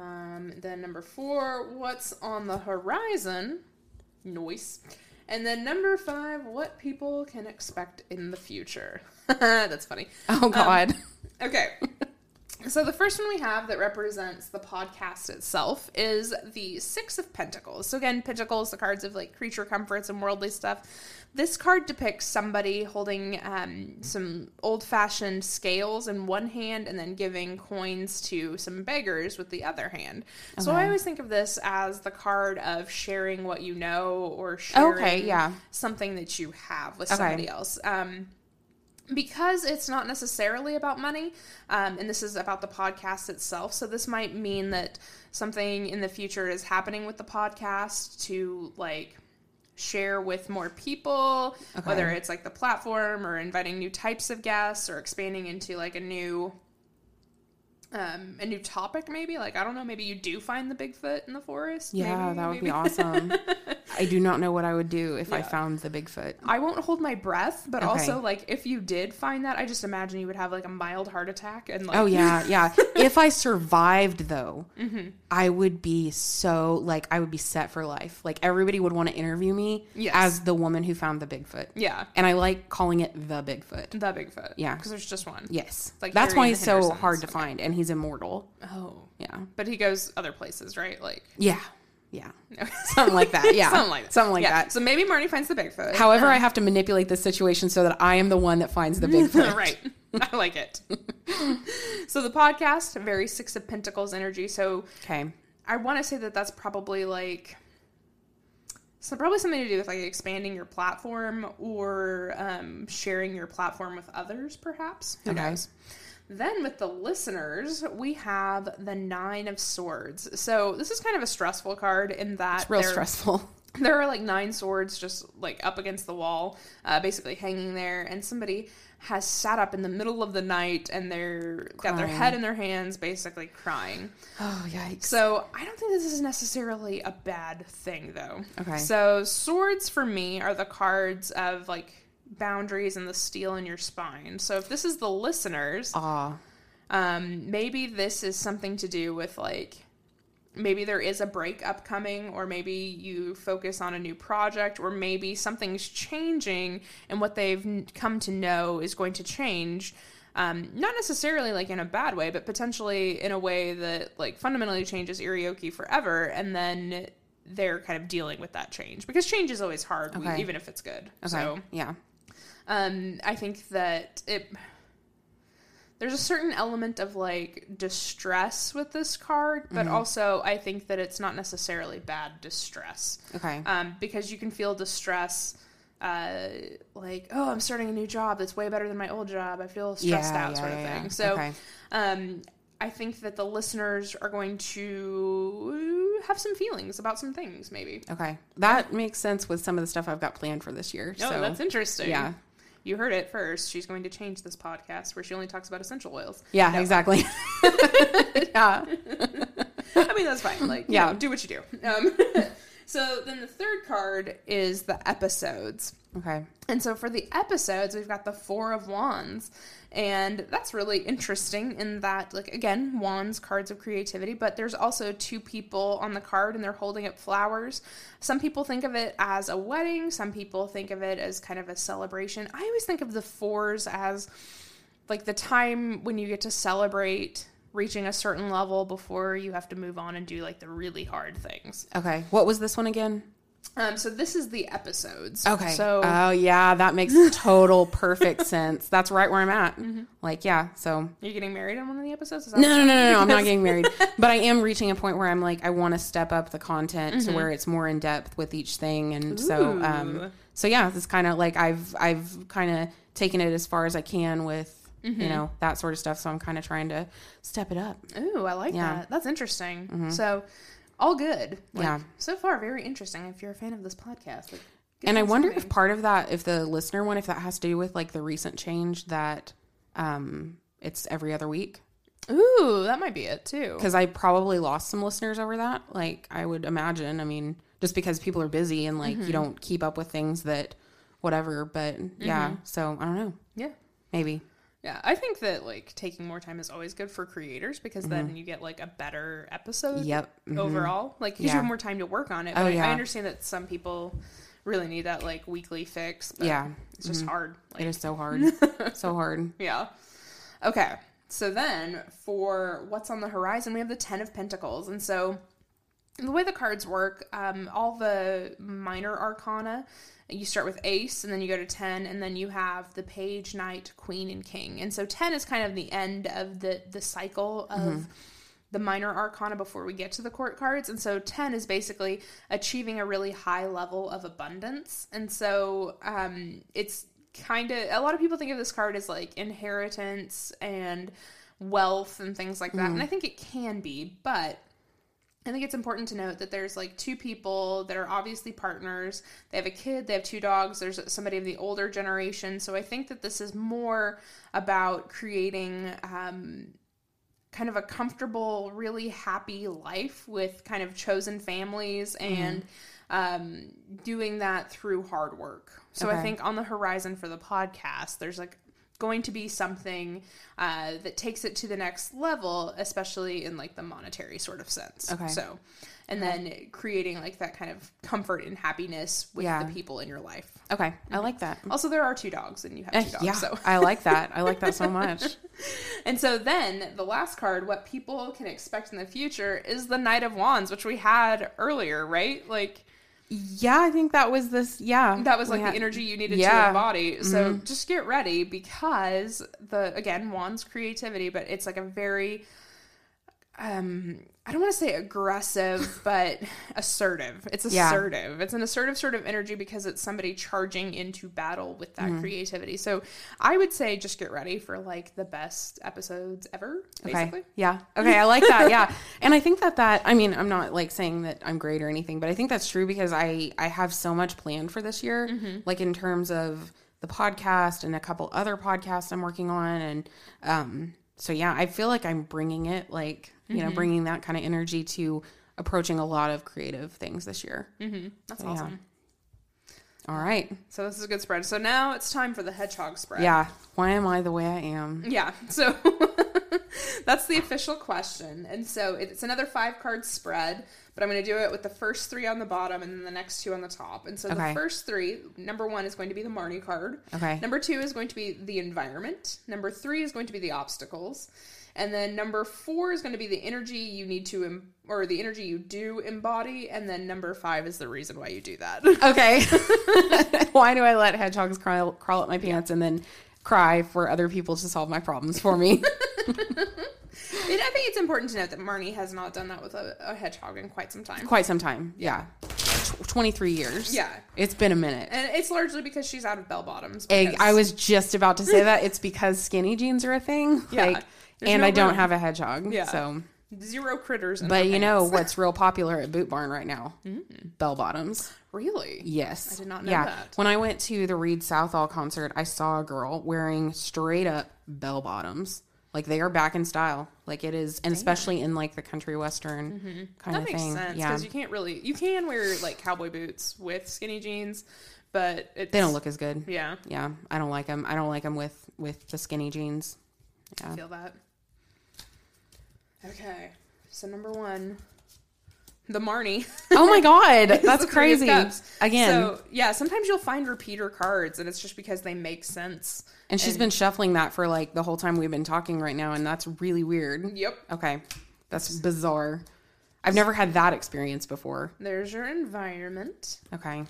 Um, then number four, what's on the horizon? Noise. And then number five, what people can expect in the future. That's funny. Oh God. Okay. So the first one we have that represents the podcast itself is the Six of Pentacles. So again, Pentacles, the cards of like creature comforts and worldly stuff. This card depicts somebody holding um, some old-fashioned scales in one hand and then giving coins to some beggars with the other hand. So I always think of this as the card of sharing what you know or sharing Okay, yeah. something that you have with Okay. somebody else. Um, because it's not necessarily about money, um, and this is about the podcast itself. So this might mean that something in the future is happening with the podcast to like share with more people, whether it's like the platform or inviting new types of guests or expanding into like a new um a new topic maybe like i don't know maybe you do find the bigfoot in the forest Yeah, maybe, that would maybe. be awesome. I do not know what I would do if I found the Bigfoot. I won't hold my breath, but Okay. also like if you did find that, I just imagine you would have like a mild heart attack and like Oh yeah, yeah. if I survived though, I would be so like I would be set for life. Like everybody would want to interview me Yes. as the woman who found the Bigfoot. Yeah. And I like calling it the Bigfoot. the Bigfoot. Yeah. because there's just one. Yes. like That's why he's so hard to find and he's immortal. Oh, Yeah. but he goes other places, right? Like Yeah. Yeah. Something like that. Yeah. something like that. Something like Yeah, that. So maybe Marnie finds the Bigfoot. However, I have to manipulate the situation so that I am the one that finds the Bigfoot. right. I like it. so the podcast, very Six of Pentacles energy. So Okay. I want to say that that's probably like so probably something to do with like expanding your platform or um, sharing your platform with others, perhaps. Who Okay. knows? Then with the listeners, we have the Nine of Swords. So this is kind of a stressful card in that It's real stressful. there are like nine swords just like up against the wall, uh, basically hanging there, and somebody has sat up in the middle of the night and they're got their head in their hands, basically crying. Oh yikes. So I don't think this is necessarily a bad thing, though. Okay. So swords for me are the cards of like boundaries and the steel in your spine. So if this is the listeners, Ah. um, maybe this is something to do with like maybe there is a break upcoming or maybe you focus on a new project or maybe something's changing and what they've come to know is going to change um, not necessarily like in a bad way but potentially in a way that like fundamentally changes irioki forever and then they're kind of dealing with that change because change is always hard we- Okay. even if it's good Okay. so yeah. um, I think that it there's a certain element of like distress with this card, but also I think that it's not necessarily bad distress. Okay. Um, because you can feel distress, uh, like oh, I'm starting a new job that's way better than my old job. I feel stressed Yeah, out, yeah, sort of yeah, thing. So, Okay. um, I think that the listeners are going to have some feelings about some things, maybe. Okay. That makes sense with some of the stuff I've got planned for this year. No, so Oh, that's interesting. yeah. You heard it first. She's going to change this podcast where she only talks about essential oils. Yeah, No, exactly. yeah. I mean, that's fine. Like, Yeah. yeah, do what you do. Um, so then the third card is the episodes. Okay. And so for the episodes, we've got the Four of Wands. And that's really interesting in that, like, again, wands, cards of creativity, but there's also two people on the card and they're holding up flowers. Some people think of it as a wedding, some people think of it as kind of a celebration. I always think of the fours as like the time when you get to celebrate reaching a certain level before you have to move on and do like the really hard things. Okay. What was this one again? Um, so this is the episodes. Okay. So oh yeah, that makes total perfect sense. That's right where I'm at. Like yeah. So you're getting married on one of the episodes? No, no, no, no, no. I'm not getting married, but I am reaching a point where I'm like I want to step up the content to where it's more in depth with each thing, and so um, so yeah, it's kind of like I've I've kind of taken it as far as I can with you know that sort of stuff. So I'm kind of trying to step it up. Ooh, I like Yeah. Mm-hmm. that. That's interesting. So, all good. Like, Yeah. So far, very interesting. If you're a fan of this podcast, like, And I wonder if part of that, if the listener one, if that has to do with like the recent change that um it's every other week. Ooh, that might be it too. Because I probably lost some listeners over that. Like I would imagine. I mean, just because people are busy and like you don't keep up with things that whatever. But yeah, so I don't know. Yeah. Maybe. Yeah, I think that like taking more time is always good for creators because then you get like a better episode. Mm-hmm. Yep, mhm. Overall, like Yeah. you have more time to work on it. Oh, But I- I understand that some people really need that like weekly fix. But Yeah. it's just hard. Like, It is so hard. so hard. yeah. Okay. So then for what's on the horizon, we have the Ten of Pentacles. And so the way the cards work, um, all the minor arcana, you start with ace and then you go to 10 and then you have the page, knight, queen, and king. And so 10 is kind of the end of the, the cycle of the minor arcana before we get to the court cards. And so 10 is basically achieving a really high level of abundance. And so um, it's kind of, a lot of people think of this card as like inheritance and wealth and things like that. And I think it can be, but I think it's important to note that there's like two people that are obviously partners. They have a kid, they have two dogs, there's somebody of the older generation. So I think that this is more about creating um, kind of a comfortable, really happy life with kind of chosen families and um, doing that through hard work. So I think on the horizon for the podcast, there's like going to be something uh, that takes it to the next level, especially in like the monetary sort of sense. Okay. So, and then creating like that kind of comfort and happiness with Yeah. the people in your life. Okay. I like that. Also, there are two dogs, and you have Eh, two dogs. yeah. So, I like that. I like that so much. and so then the last card, what people can expect in the future, is the Knight of Wands, which we had earlier, right? Like Yeah, I think that was this. Yeah. that was like had- the energy you needed Yeah. Mm-hmm. to embody. So just get ready because the again Wands creativity, but it's like a very um I don't want to say aggressive, but assertive. It's Yeah. assertive. It's an assertive sort of energy because it's somebody charging into battle with Mm-hmm. that creativity. So I would say just get ready for like the best episodes ever, basically. Okay. Yeah. Okay. I like that. Yeah. And I think that that, I mean, I'm not like saying that I'm great or anything, but I think that's true because I, I have so much planned for this year, Mm-hmm. like in terms of the podcast and a couple other podcasts I'm working on. And, um, so yeah, I feel like I'm bringing it, like, you Mm-hmm. know, bringing that kind of energy to approaching a lot of creative things this year. That's So, yeah. awesome. All right. So this is a good spread. So now it's time for the hedgehog spread. Yeah. Why am I the way I am? Yeah. So that's the official question. And so it's another five card spread, but I'm going to do it with the first three on the bottom and then the next two on the top. And so the first three, number one is going to be the Marnie card. Okay. Number two is going to be the environment. Number three is going to be the obstacles. And then number four is going to be the energy you need to, em- or the energy you do embody. And then number five is the reason why you do that. Okay. Why do I let hedgehogs crawl, crawl up my pants and then cry for other people to solve my problems for me? I think it's important to note that Marnie has not done that with a, a hedgehog in quite some time. Quite some time. Yeah. Tw- 23 years. Yeah. It's been a minute. And it's largely because she's out of bell bottoms. Because- I was just about to say that. It's because skinny jeans are a thing. Yeah. Like, There's and no I don't room. have a hedgehog. Yeah. So, zero critters. But you know what's real popular at Boot Barn right now? Bell bottoms. Really? Yes. I did not know yeah. that. When I went to the Read Southall concert, I saw a girl wearing straight up bell bottoms. Like they are back in style. Like it is, and especially in like the country western kind Mm-hmm. That of makes thing. sense yeah. because you can't really you can wear like cowboy boots with skinny jeans, but it's, They don't look as good. Yeah, Yeah. I don't like them. I don't like them with with the skinny jeans. I feel that. Okay, so number one, the Marnie. Oh my god, that's the Three of crazy. Again, So yeah, sometimes you'll find repeater cards, and it's just because they make sense. and she's been shuffling that for like the whole time we've been talking right now, and that's really weird. Yep. Okay, that's bizarre. I've never had that experience before. There's your environment, Okay,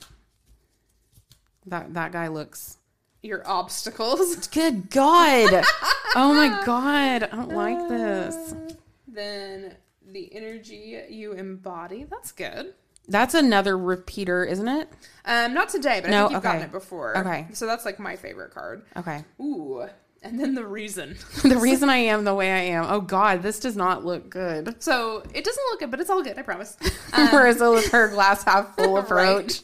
that that guy looks. your obstacles, Good God! oh my God! I don't like this. Uh, then the energy you embody. That's good. That's another repeater, isn't it? Um, not today, but I No, think you've gotten it before. Okay. So that's like my favorite card. Okay. Ooh. And then the reason. the reason I am the way I am. Oh God, this does not look good. So it doesn't look good, but it's all good, I promise. Whereas with her glass half full approach.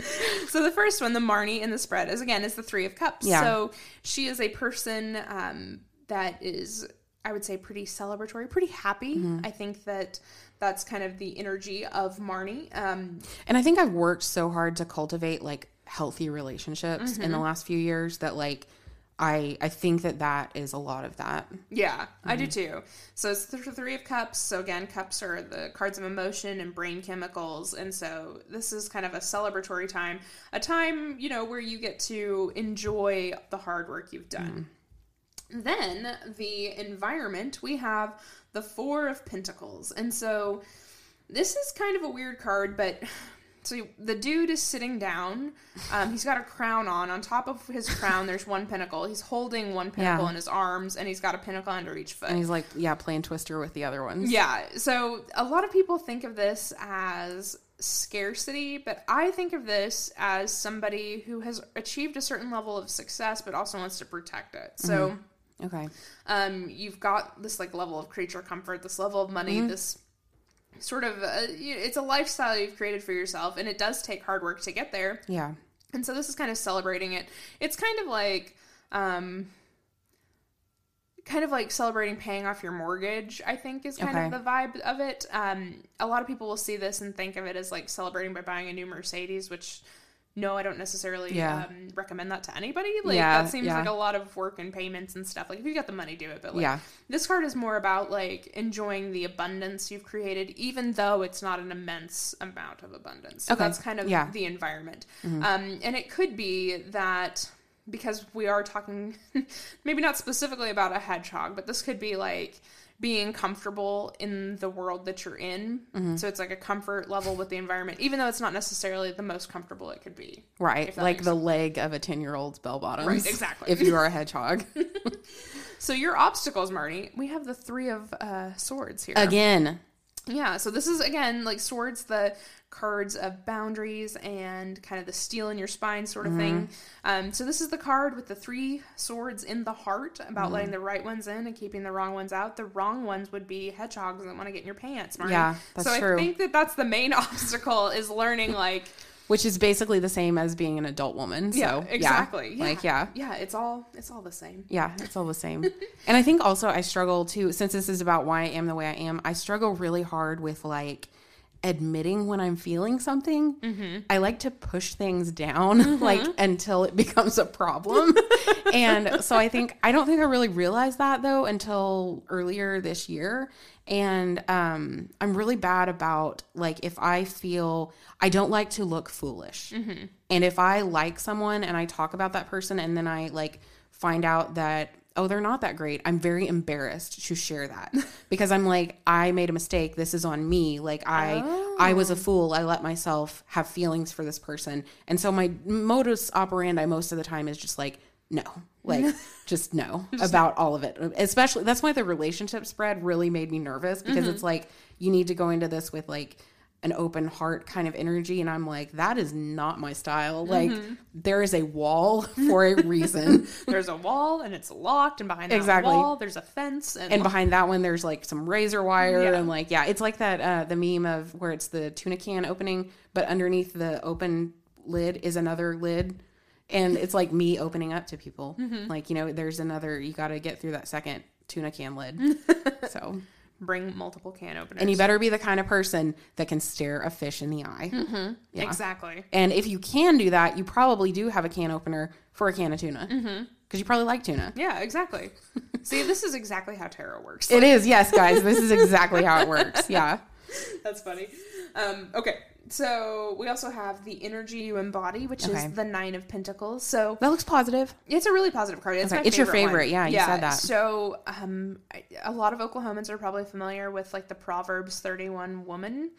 so the first one, the Marnie in the spread, is again is the Three of Cups. Yeah. So she is a person um, that is, I would say, pretty celebratory, pretty happy. Mm-hmm. I think that that's kind of the energy of Marnie. Um, And I think I've worked so hard to cultivate like healthy relationships in Mm-hmm. the last few years that like I I think that that is a lot of that. Yeah, I do too. So it's the three of cups. So again, cups are the cards of emotion and brain chemicals, and so this is kind of a celebratory time, a time you know where you get to enjoy the hard work you've done. Then the environment, we have the Four of Pentacles, and so this is kind of a weird card, but. So the dude is sitting down. Um, he's got a crown on. On top of his crown, there's one pentacle. He's holding one pentacle Yeah. in his arms, and he's got a pentacle under each foot. And he's like, yeah, playing Twister with the other ones. Yeah. So a lot of people think of this as scarcity, but I think of this as somebody who has achieved a certain level of success, but also wants to protect it. So. Okay. Um, you've got this like level of creature comfort, this level of money, this sort of uh, it's a lifestyle you've created for yourself, and it does take hard work to get there. Yeah. And so this is kind of celebrating it. It's kind of like um kind of like celebrating paying off your mortgage, I think is kind Okay. of the vibe of it. Um a lot of people will see this and think of it as like celebrating by buying a new Mercedes, which no, I don't necessarily Yeah. um, recommend that to anybody. Like Yeah, that seems yeah. like a lot of work and payments and stuff. Like if you got the money, do it. But like this card is more about like enjoying the abundance you've created, even though it's not an immense amount of abundance. So Okay. that's kind of the environment. Um, and it could be that because we are talking maybe not specifically about a hedgehog, but this could be like being comfortable in the world that you're in. So it's like a comfort level with the environment, even though it's not necessarily the most comfortable it could be. Right. Like the leg of a 10 year old's bell bottoms. Right, exactly. If you are a hedgehog. So your obstacles, Marty, we have the three of uh, swords here. Again. Yeah, so this is again like swords, the cards of boundaries and kind of the steel in your spine sort of thing. Mm-hmm. Um, so this is the card with the three swords in the heart about Mm-hmm. letting the right ones in and keeping the wrong ones out. The wrong ones would be hedgehogs that want to get in your pants, Marty. Yeah, that's so true. I think that that's the main obstacle is learning like Which is basically the same as being an adult woman. So, yeah, exactly. Yeah. Like, yeah. yeah, it's all it's all the same. Yeah, it's all the same. and I think also I struggle too, since this is about why I am the way I am, I struggle really hard with like admitting when I'm feeling something. Mm-hmm. I like to push things down like until it becomes a problem. and so I think I don't think I really realized that though until earlier this year. And um I'm really bad about like if I feel I don't like to look foolish. And if I like someone and I talk about that person and then I like find out that oh they're not that great. I'm very embarrassed to share that because i'm like i made a mistake. This is on me. Like i i was a oh. fool. I let myself have feelings for this person. And so my modus operandi most of the time is just like no like just no about all of it. Especially that's why the relationship spread really made me nervous because mm-hmm. it's like you need to go into this with like an open heart kind of energy and i'm like that is not my style like there is a wall for a reason There's a wall and it's locked, and behind that Exactly. wall there's a fence, and, and behind that one there's like some razor wire Yeah. and like yeah it's like that uh the meme of where it's the tuna can opening but underneath the open lid is another lid and it's like me opening up to people Mm-hmm. like you know there's another you got to get through that second tuna can lid so bring multiple can openers. and you better be the kind of person that can stare a fish in the eye yeah. exactly. and if you can do that you probably do have a can opener for a can of tuna because you probably like tuna Yeah, exactly. See, this is exactly how tarot works. it is yes guys this is exactly how it works yeah That's funny. Um, okay, so we also have the energy you embody, which Okay. is the Nine of Pentacles. So that looks positive it's a really positive card. It's Okay, my it's your favorite one. Yeah, you said that. So um, a lot of Oklahomans are probably familiar with like the Proverbs 31 woman.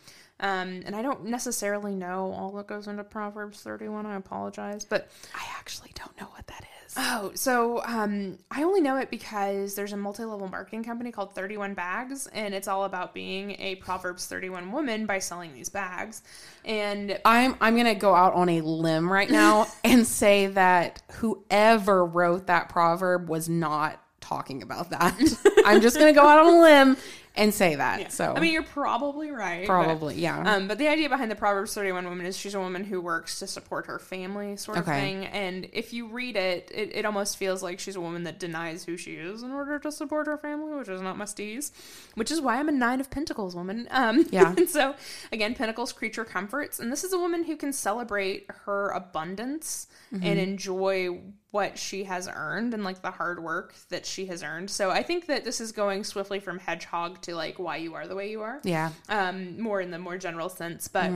Um, and I don't necessarily know all that goes into Proverbs 31. I apologize, but I actually don't know what that is. Oh, so um, I only know it because there's a multi-level marketing company called 31 Bags, and it's all about being a Proverbs 31 woman by selling these bags. And I'm I'm gonna go out on a limb right now and say that whoever wrote that proverb was not talking about that. I'm just gonna go out on a limb and say that. Yeah. So I mean, you're probably right. but- Probably, yeah. Um, but the idea behind the Proverbs 31 woman is she's a woman who works to support her family, sort of Okay. thing. And if you read it, it, it almost feels like she's a woman that denies who she is in order to support her family, which is not my steez. Which is why I'm a Nine of Pentacles woman. Um, Yeah. and so, again, Pentacles, creature comforts. And this is a woman who can celebrate her abundance Mm-hmm. and enjoy what she has earned and like the hard work that she has earned. So I think that this is going swiftly from hedgehog to like why you are the way you are. Yeah, um, more in the more general sense, but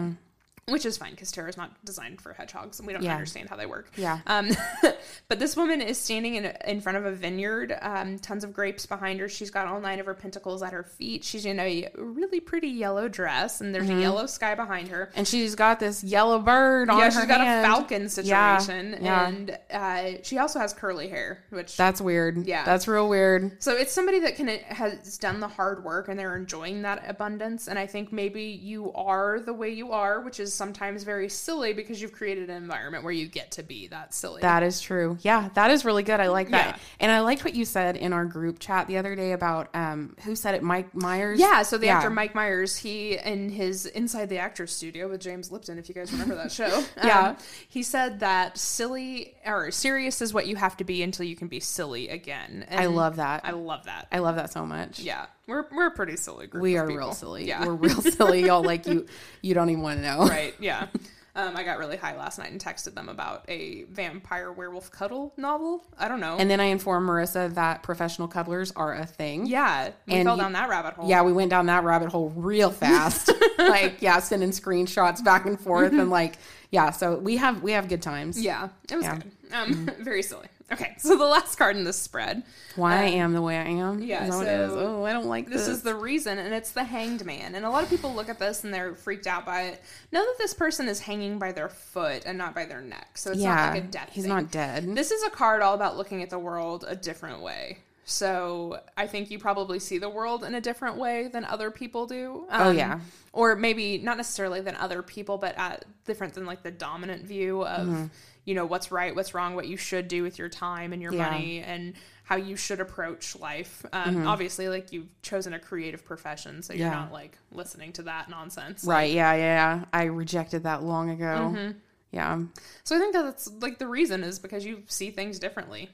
which is fine because tarot is not designed for hedgehogs and we don't. Yeah. understand how they work. Yeah. Um, but this woman is standing in in front of a vineyard, um, tons of grapes behind her. She's got all nine of her pentacles at her feet. She's in a really pretty yellow dress, and there's Mm-hmm. a yellow sky behind her. and she's got this yellow bird on her. Yeah, her she's got a falcon situation, yeah. and uh, she also has curly hair, which That's weird. Yeah. that's real weird. So it's somebody that can has done the hard work and they're enjoying that abundance. And I think maybe you are the way you are, which is sometimes very silly because you've created an environment where you get to be that silly. That is true. Yeah, that is really good. I like that. Yeah. And I liked what you said in our group chat the other day about um who said it, Mike Myers. yeah, so the Yeah. actor Mike Myers, he in his Inside the Actors Studio with James Lipton, if you guys remember that show, Yeah. um, he said that silly or serious is what you have to be until you can be silly again. And I love that. I love that. I love that so much. yeah, we're we're a pretty silly group. We are people. real silly. Yeah, We're real silly, y'all. Like you, you don't even want to know. right yeah um, i got really high last night and texted them about a vampire werewolf cuddle novel i don't know And then I informed Marissa that professional cuddlers are a thing. yeah we And fell down that rabbit hole Yeah, we went down that rabbit hole real fast. like, yeah, sending screenshots back and forth and like, yeah. So we have we have good times. yeah it was Yeah. good um, very silly okay so the last card in this spread Why I um, am the way I am. yeah, Is that what it is? so Oh, I don't like this. this is the reason and it's the hanged man and a lot of people look at this and they're freaked out by it know that this person is hanging by their foot and not by their neck so it's yeah. not like a death he's thing. not dead. This is a card all about looking at the world a different way. So I think you probably see the world in a different way than other people do. Oh, Um, yeah. Or maybe not necessarily than other people, but uh, different than like the dominant view of, Mm-hmm. you know, what's right, what's wrong, what you should do with your time and your Yeah. money and how you should approach life. Um, Obviously, like you've chosen a creative profession, so you're Mm-hmm. Yeah. not like listening to that nonsense. right. Yeah, yeah, yeah. I rejected that long ago. Mm-hmm. Yeah. So I think that that's like the reason is because you see things differently.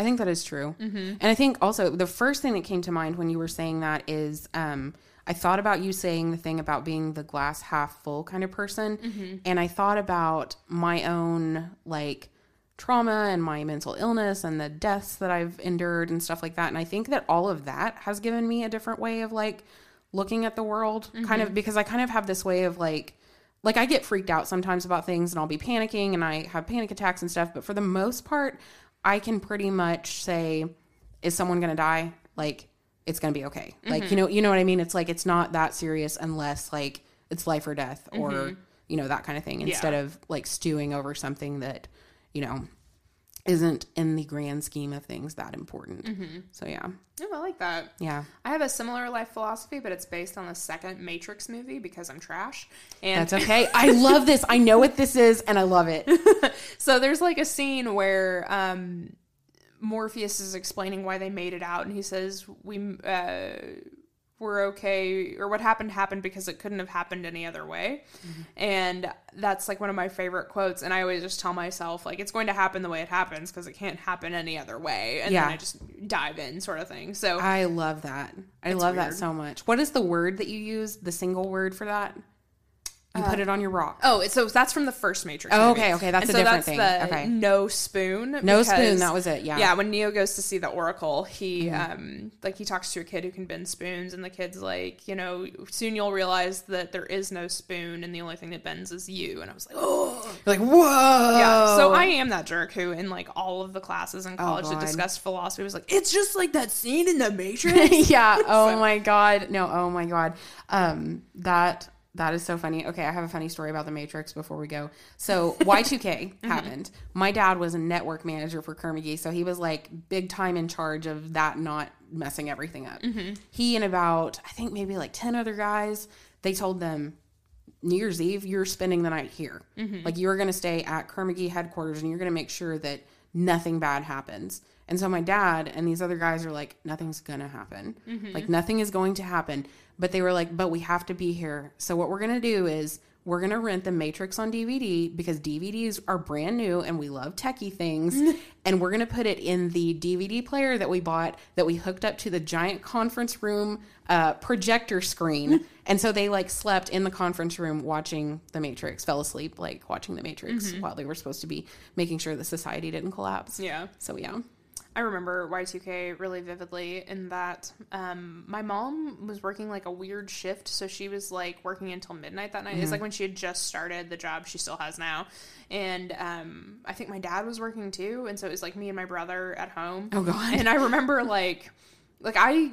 I think that is true. Mm-hmm. And I think also the first thing that came to mind when you were saying that is um, I thought about you saying the thing about being the glass half full kind of person. Mm-hmm. And I thought about my own like trauma and my mental illness and the deaths that I've endured and stuff like that. And I think that all of that has given me a different way of like looking at the world, kind Mm-hmm. of because I kind of have this way of like, like I get freaked out sometimes about things and I'll be panicking and I have panic attacks and stuff. But for the most part, I can pretty much say, is someone going to die? Like, it's going to be okay. Like, Mm-hmm. you know, you know what I mean? It's like, it's not that serious unless like it's life or death or, you know, that kind of thing instead Mm-hmm. Yeah. of like stewing over something that, you know, isn't in the grand scheme of things that important. Mm-hmm. So yeah. Oh, I like that. Yeah. I have a similar life philosophy, but it's based on the second Matrix movie because I'm trash. And That's okay. I love this. I know what this is and I love it. so there's like a scene where um, Morpheus is explaining why they made it out, and he says, "We uh, we're okay, or what happened happened because it couldn't have happened any other way." Mm-hmm. And that's like one of my favorite quotes. And I always just tell myself, like, it's going to happen the way it happens because it can't happen any other way. And Yeah. then I just dive in, sort of thing. So I love that. I love that so much. What is the word that you use? The single word for that? You put it on your rock. Oh, so that's from the first Matrix. Oh, okay, okay, that's And a so different that's thing. The Okay. no spoon. No spoon, that was it, yeah. Mm-hmm. yeah. When Neo goes to see the Oracle, he um like he talks to a kid who can bend spoons, and the kid's like, you know, soon you'll realize that there is no spoon, and the only thing that bends is you. And I was like, oh, You're Like, whoa. yeah. So I am that jerk who, in like all of the classes in college that Oh, God. discussed philosophy, was like, it's just like that scene in the Matrix. yeah. Oh my god. No. Oh my god. Um. That that is so funny. Okay, I have a funny story about the Matrix before we go. So Y2K mm-hmm. happened. My dad was a network manager for Kerr-McGee, so he was like big time in charge of that not messing everything up. Mm-hmm. He and about I think maybe like ten other guys. They told them New Year's Eve, you're spending the night here. Mm-hmm. Like you're going to stay at Kerr-McGee headquarters and you're going to make sure that nothing bad happens. And so my dad and these other guys are like, nothing's gonna happen. Like nothing is going to happen. But they were like, but we have to be here. So what we're gonna do is we're gonna rent the Matrix on DVD because DVDs are brand new and we love techie things. and we're gonna put it in the DVD player that we bought that we hooked up to the giant conference room uh, projector screen. and so they like slept in the conference room watching the Matrix, fell asleep like watching the Matrix while they were supposed to be making sure the society didn't collapse. Yeah. So yeah. I remember Y2K really vividly in that um, my mom was working like a weird shift. So she was like working until midnight that night. Mm-hmm. It's like when she had just started the job she still has now. And um, I think my dad was working too. And so it was like me and my brother at home. Oh, God. And I remember like, like I,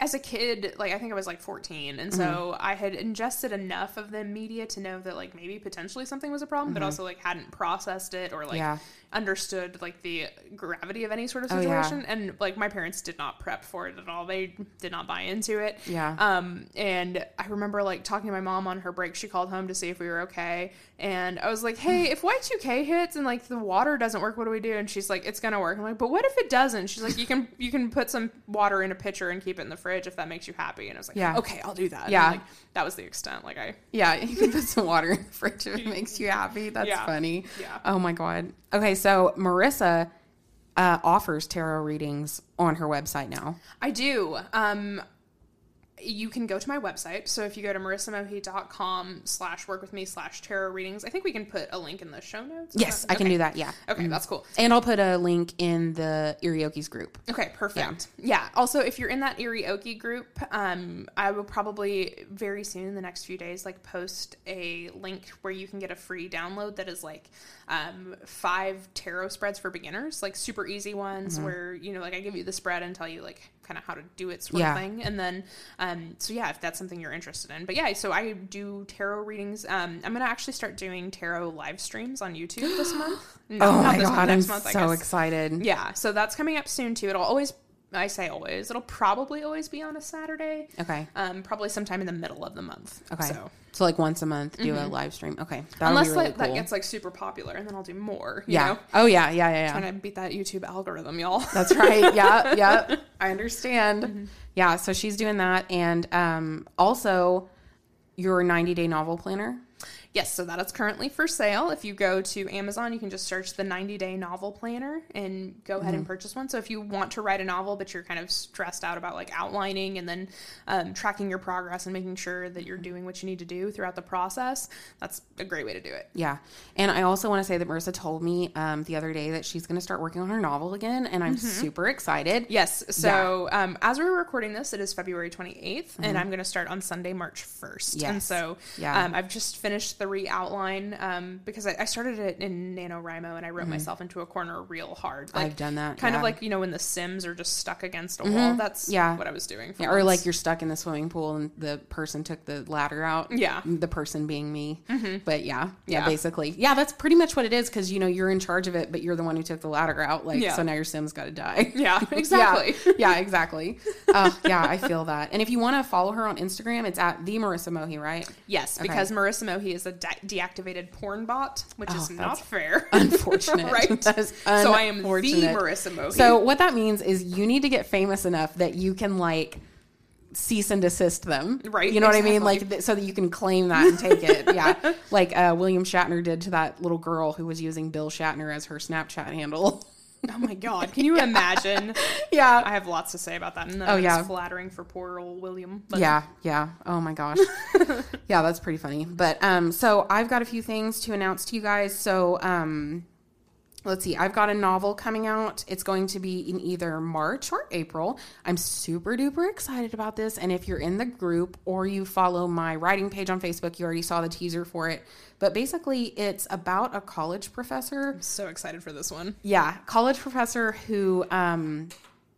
as a kid, like I think I was like 14. And Mm-hmm. so I had ingested enough of the media to know that like maybe potentially something was a problem, but also like hadn't processed it or like Mm-hmm. Yeah. Understood like the gravity of any sort of Oh, yeah. situation and like my parents did not prep for it at all they did not buy into it Yeah. um and i remember like talking to my mom on her break she called home to see if we were okay and i was like hey if y2k hits and like the water doesn't work what do we do and she's like it's gonna work i'm like but what if it doesn't she's like you can you can put some water in a pitcher and keep it in the fridge if that makes you happy and i was like Yeah. okay i'll do that Yeah. and, like that was the extent like i Yeah, you can put some water in the fridge if it makes you happy. That's Yeah. funny. Yeah. Oh my god. Okay, so Marissa uh, offers tarot readings on her website now. I do. Um, you can go to my website. So if you go to marissamohi.com slash work with me slash tarot readings, I think we can put a link in the show notes. Yes, I can do that. Yeah. Okay, that's cool. And I'll put a link in the Irioki's group. Okay, perfect. Yeah. Also, if you're in that Irioki group, um, I will probably very soon in the next few days, like post a link where you can get a free download that is like um, five tarot spreads for beginners, like super easy ones Mm-hmm. where you know, like I give you the spread and tell you like kind of how to do it, sort Yeah. of thing. And then, um, so yeah, if that's something you're interested in, but yeah, so I do tarot readings. Um, I'm gonna actually start doing tarot live streams on YouTube this month. No, oh not my this month, god, I'm month, so excited. Yeah, so that's coming up soon too. It'll always, I say always, it'll probably always be on a Saturday. Okay. Um, probably sometime in the middle of the month. Okay. So So like once a month, do a live stream. Okay. Unless really that, that gets like super popular, and then I'll do more. You yeah. Know? Oh yeah, yeah, yeah, yeah. Trying to beat that YouTube algorithm, y'all. That's right. Yeah, yeah. I understand. Mm-hmm. Yeah, so she's doing that and um also your 90 day novel planner. Yes, so that is currently for sale. If you go to Amazon, you can just search the 90 day novel planner and go ahead Mm-hmm. and purchase one. So if you want to write a novel, but you're kind of stressed out about like outlining and then um, tracking your progress and making sure that you're doing what you need to do throughout the process, that's a great way to do it. Yeah. And I also want to say that Marissa told me um, the other day that she's going to start working on her novel again. And I'm super excited. Yes. So um, as we're recording this, it is February 28th, and I'm going to start on Sunday, March 1st. And Mm-hmm. So Yeah. um, I've just finished the re outline um, because I, I started it in NaNoWriMo and I wrote myself into a corner real hard. Like, Mm-hmm. I've done that, Kind yeah. Mm-hmm. of like, you know, when the Sims are just stuck against a wall. That's Yeah. what I was doing. Yeah, or like you're stuck in the swimming pool and the person took the ladder out. Yeah. The person being me. But yeah, yeah, Yeah. basically. Yeah, that's pretty much what it is because, you know, you're in charge of it, but you're the one who took the ladder out. Like, so now your Sim's got to die. Yeah, exactly. yeah, exactly. Oh, yeah, I feel that. And if you want to follow her on Instagram, it's at the Marissa Mohi, right? Yes, because Marissa Mohi is a de- deactivated porn bot, which is not Oh, fair. Unfortunate. right? So I am the. Marissa Mohi. So what that means is you need to get famous enough that you can like cease and desist them. Right, You know what I mean? Like th- so that you can claim that and take it. Yeah. Like uh, William Shatner did to that little girl who was using Bill Shatner as her Snapchat handle. Oh my god, can you imagine? yeah. I have lots to say about that. And Oh, yeah. yeah, flattering for poor old William. But yeah, yeah. Oh my gosh. yeah, that's pretty funny. But um so I've got a few things to announce to you guys. So um let's see. I've got a novel coming out. It's going to be in either March or April. I'm super duper excited about this and if you're in the group or you follow my writing page on Facebook, you already saw the teaser for it. But basically, it's about a college professor so excited for this one. yeah, college professor who um,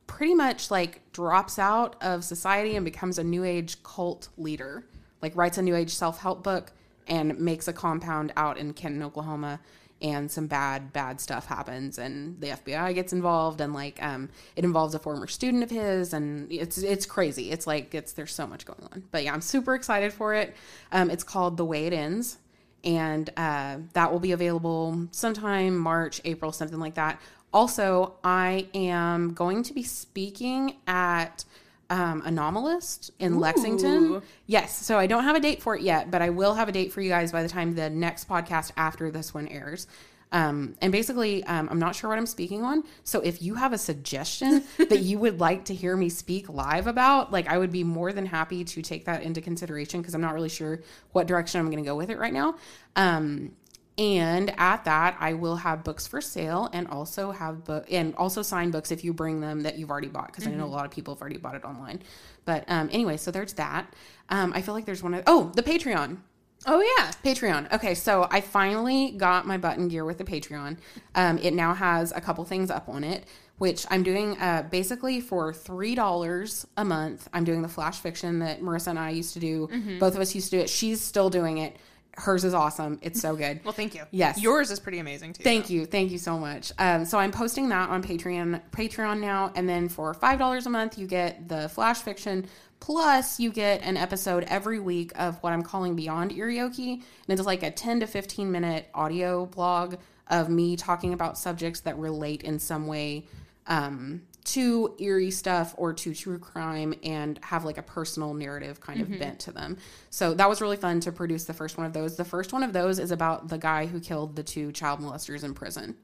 pretty much like drops out of society and becomes a new age cult leader. Like writes a new age self help book and makes a compound out in Kenton, Oklahoma. And some bad, bad stuff happens, and the FBI gets involved, and like, um, it involves a former student of his, and it's it's crazy. It's like it's there's so much going on, but yeah, I'm super excited for it. Um, it's called The Way It Ends, and uh, that will be available sometime March, April, something like that. also, I am going to be speaking at um, Anomalist in Lexington. Yes, so I don't have a date for it yet, but I will have a date for you guys by the time the next podcast after this one airs. Um, and basically, um, I'm not sure what I'm speaking on. So if you have a suggestion that you would like to hear me speak live about, like I would be more than happy to take that into consideration because I'm not really sure what direction I'm going to go with it right now. Um, and at that, I will have books for sale and also have book and also sign books if you bring them that you've already bought because I know a lot of people have already bought it online. But um, anyway, so there's that. Um, I feel like there's one of oh the Patreon. Oh yeah. Patreon. Okay, so I finally got my button gear with the Patreon. Um, it now has a couple things up on it, which I'm doing uh, basically for three dollars a month. I'm doing the flash fiction that Marissa and I used to do. Both of us used to do it. She's still doing it. Hers is awesome. It's so good. Well, thank you. Yes. Yours is pretty amazing too. Thank you, thank you so much. Um, so I'm posting that on Patreon, Patreon now, and then for five dollars a month, you get the flash fiction. Plus, you get an episode every week of what I'm calling Beyond Eerie Okie, and it's like a 10 to 15 minute audio blog of me talking about subjects that relate in some way um, to eerie stuff or to true crime and have like a personal narrative kind of mm-hmm. bent to them. So that was really fun to produce the first one of those. The first one of those is about the guy who killed the two child molesters in prison.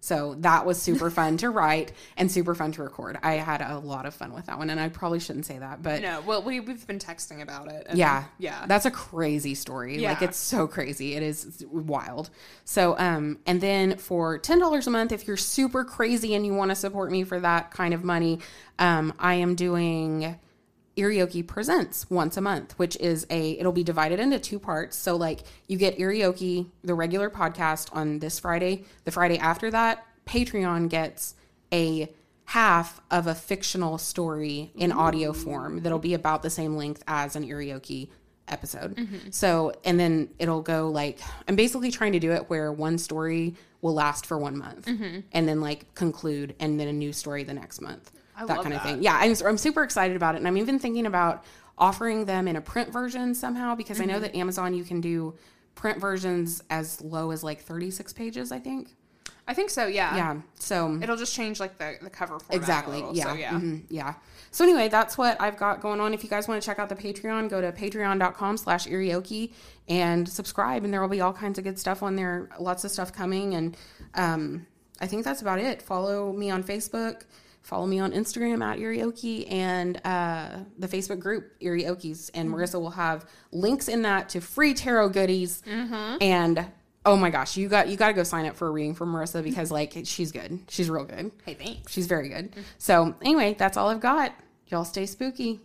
So that was super fun to write and super fun to record. I had a lot of fun with that one, and I probably shouldn't say that, but No, well, we we've been texting about it. yeah yeah. that's a crazy story like Yeah. it's so crazy it is wild so um and then for $10 a month if you're super crazy and you want to support me for that kind of money um i am doing Eerie Okie Presents once a month, which is a it'll be divided into two parts. So like you get Eerie Okie, the regular podcast on this Friday. The Friday after that, Patreon gets a half of a fictional story in audio form that'll be about the same length as an Eerie Okie episode. Mm-hmm. So, and then it'll go like, I'm basically trying to do it where one story will last for one month mm-hmm. and then like conclude and then a new story the next month. That love kind of that. thing. Yeah, I'm, I'm super excited about it. And I'm even thinking about offering them in a print version somehow because I know that Amazon, you can do print versions as low as like 36 pages, I think. I think so. Yeah. Yeah. So It'll just change like the the cover format. Exactly. little, yeah. So, yeah. mhm, yeah. So anyway, that's what I've got going on. If you guys want to check out the Patreon, go to patreon.com slash irioki and subscribe and there will be all kinds of good stuff on there. Lots of stuff coming. And um, I think that's about it. Follow me on Facebook. Follow me on Instagram at Eerie Okie and uh, the Facebook group Eerie Okies. And mm-hmm. Marissa will have links in that to free tarot goodies. Mm-hmm. And oh my gosh, you got you got to go sign up for a reading from Marissa because like she's good. She's real good. Hey, thanks. She's very good. Mm-hmm. So, anyway, that's all I've got. Y'all stay spooky.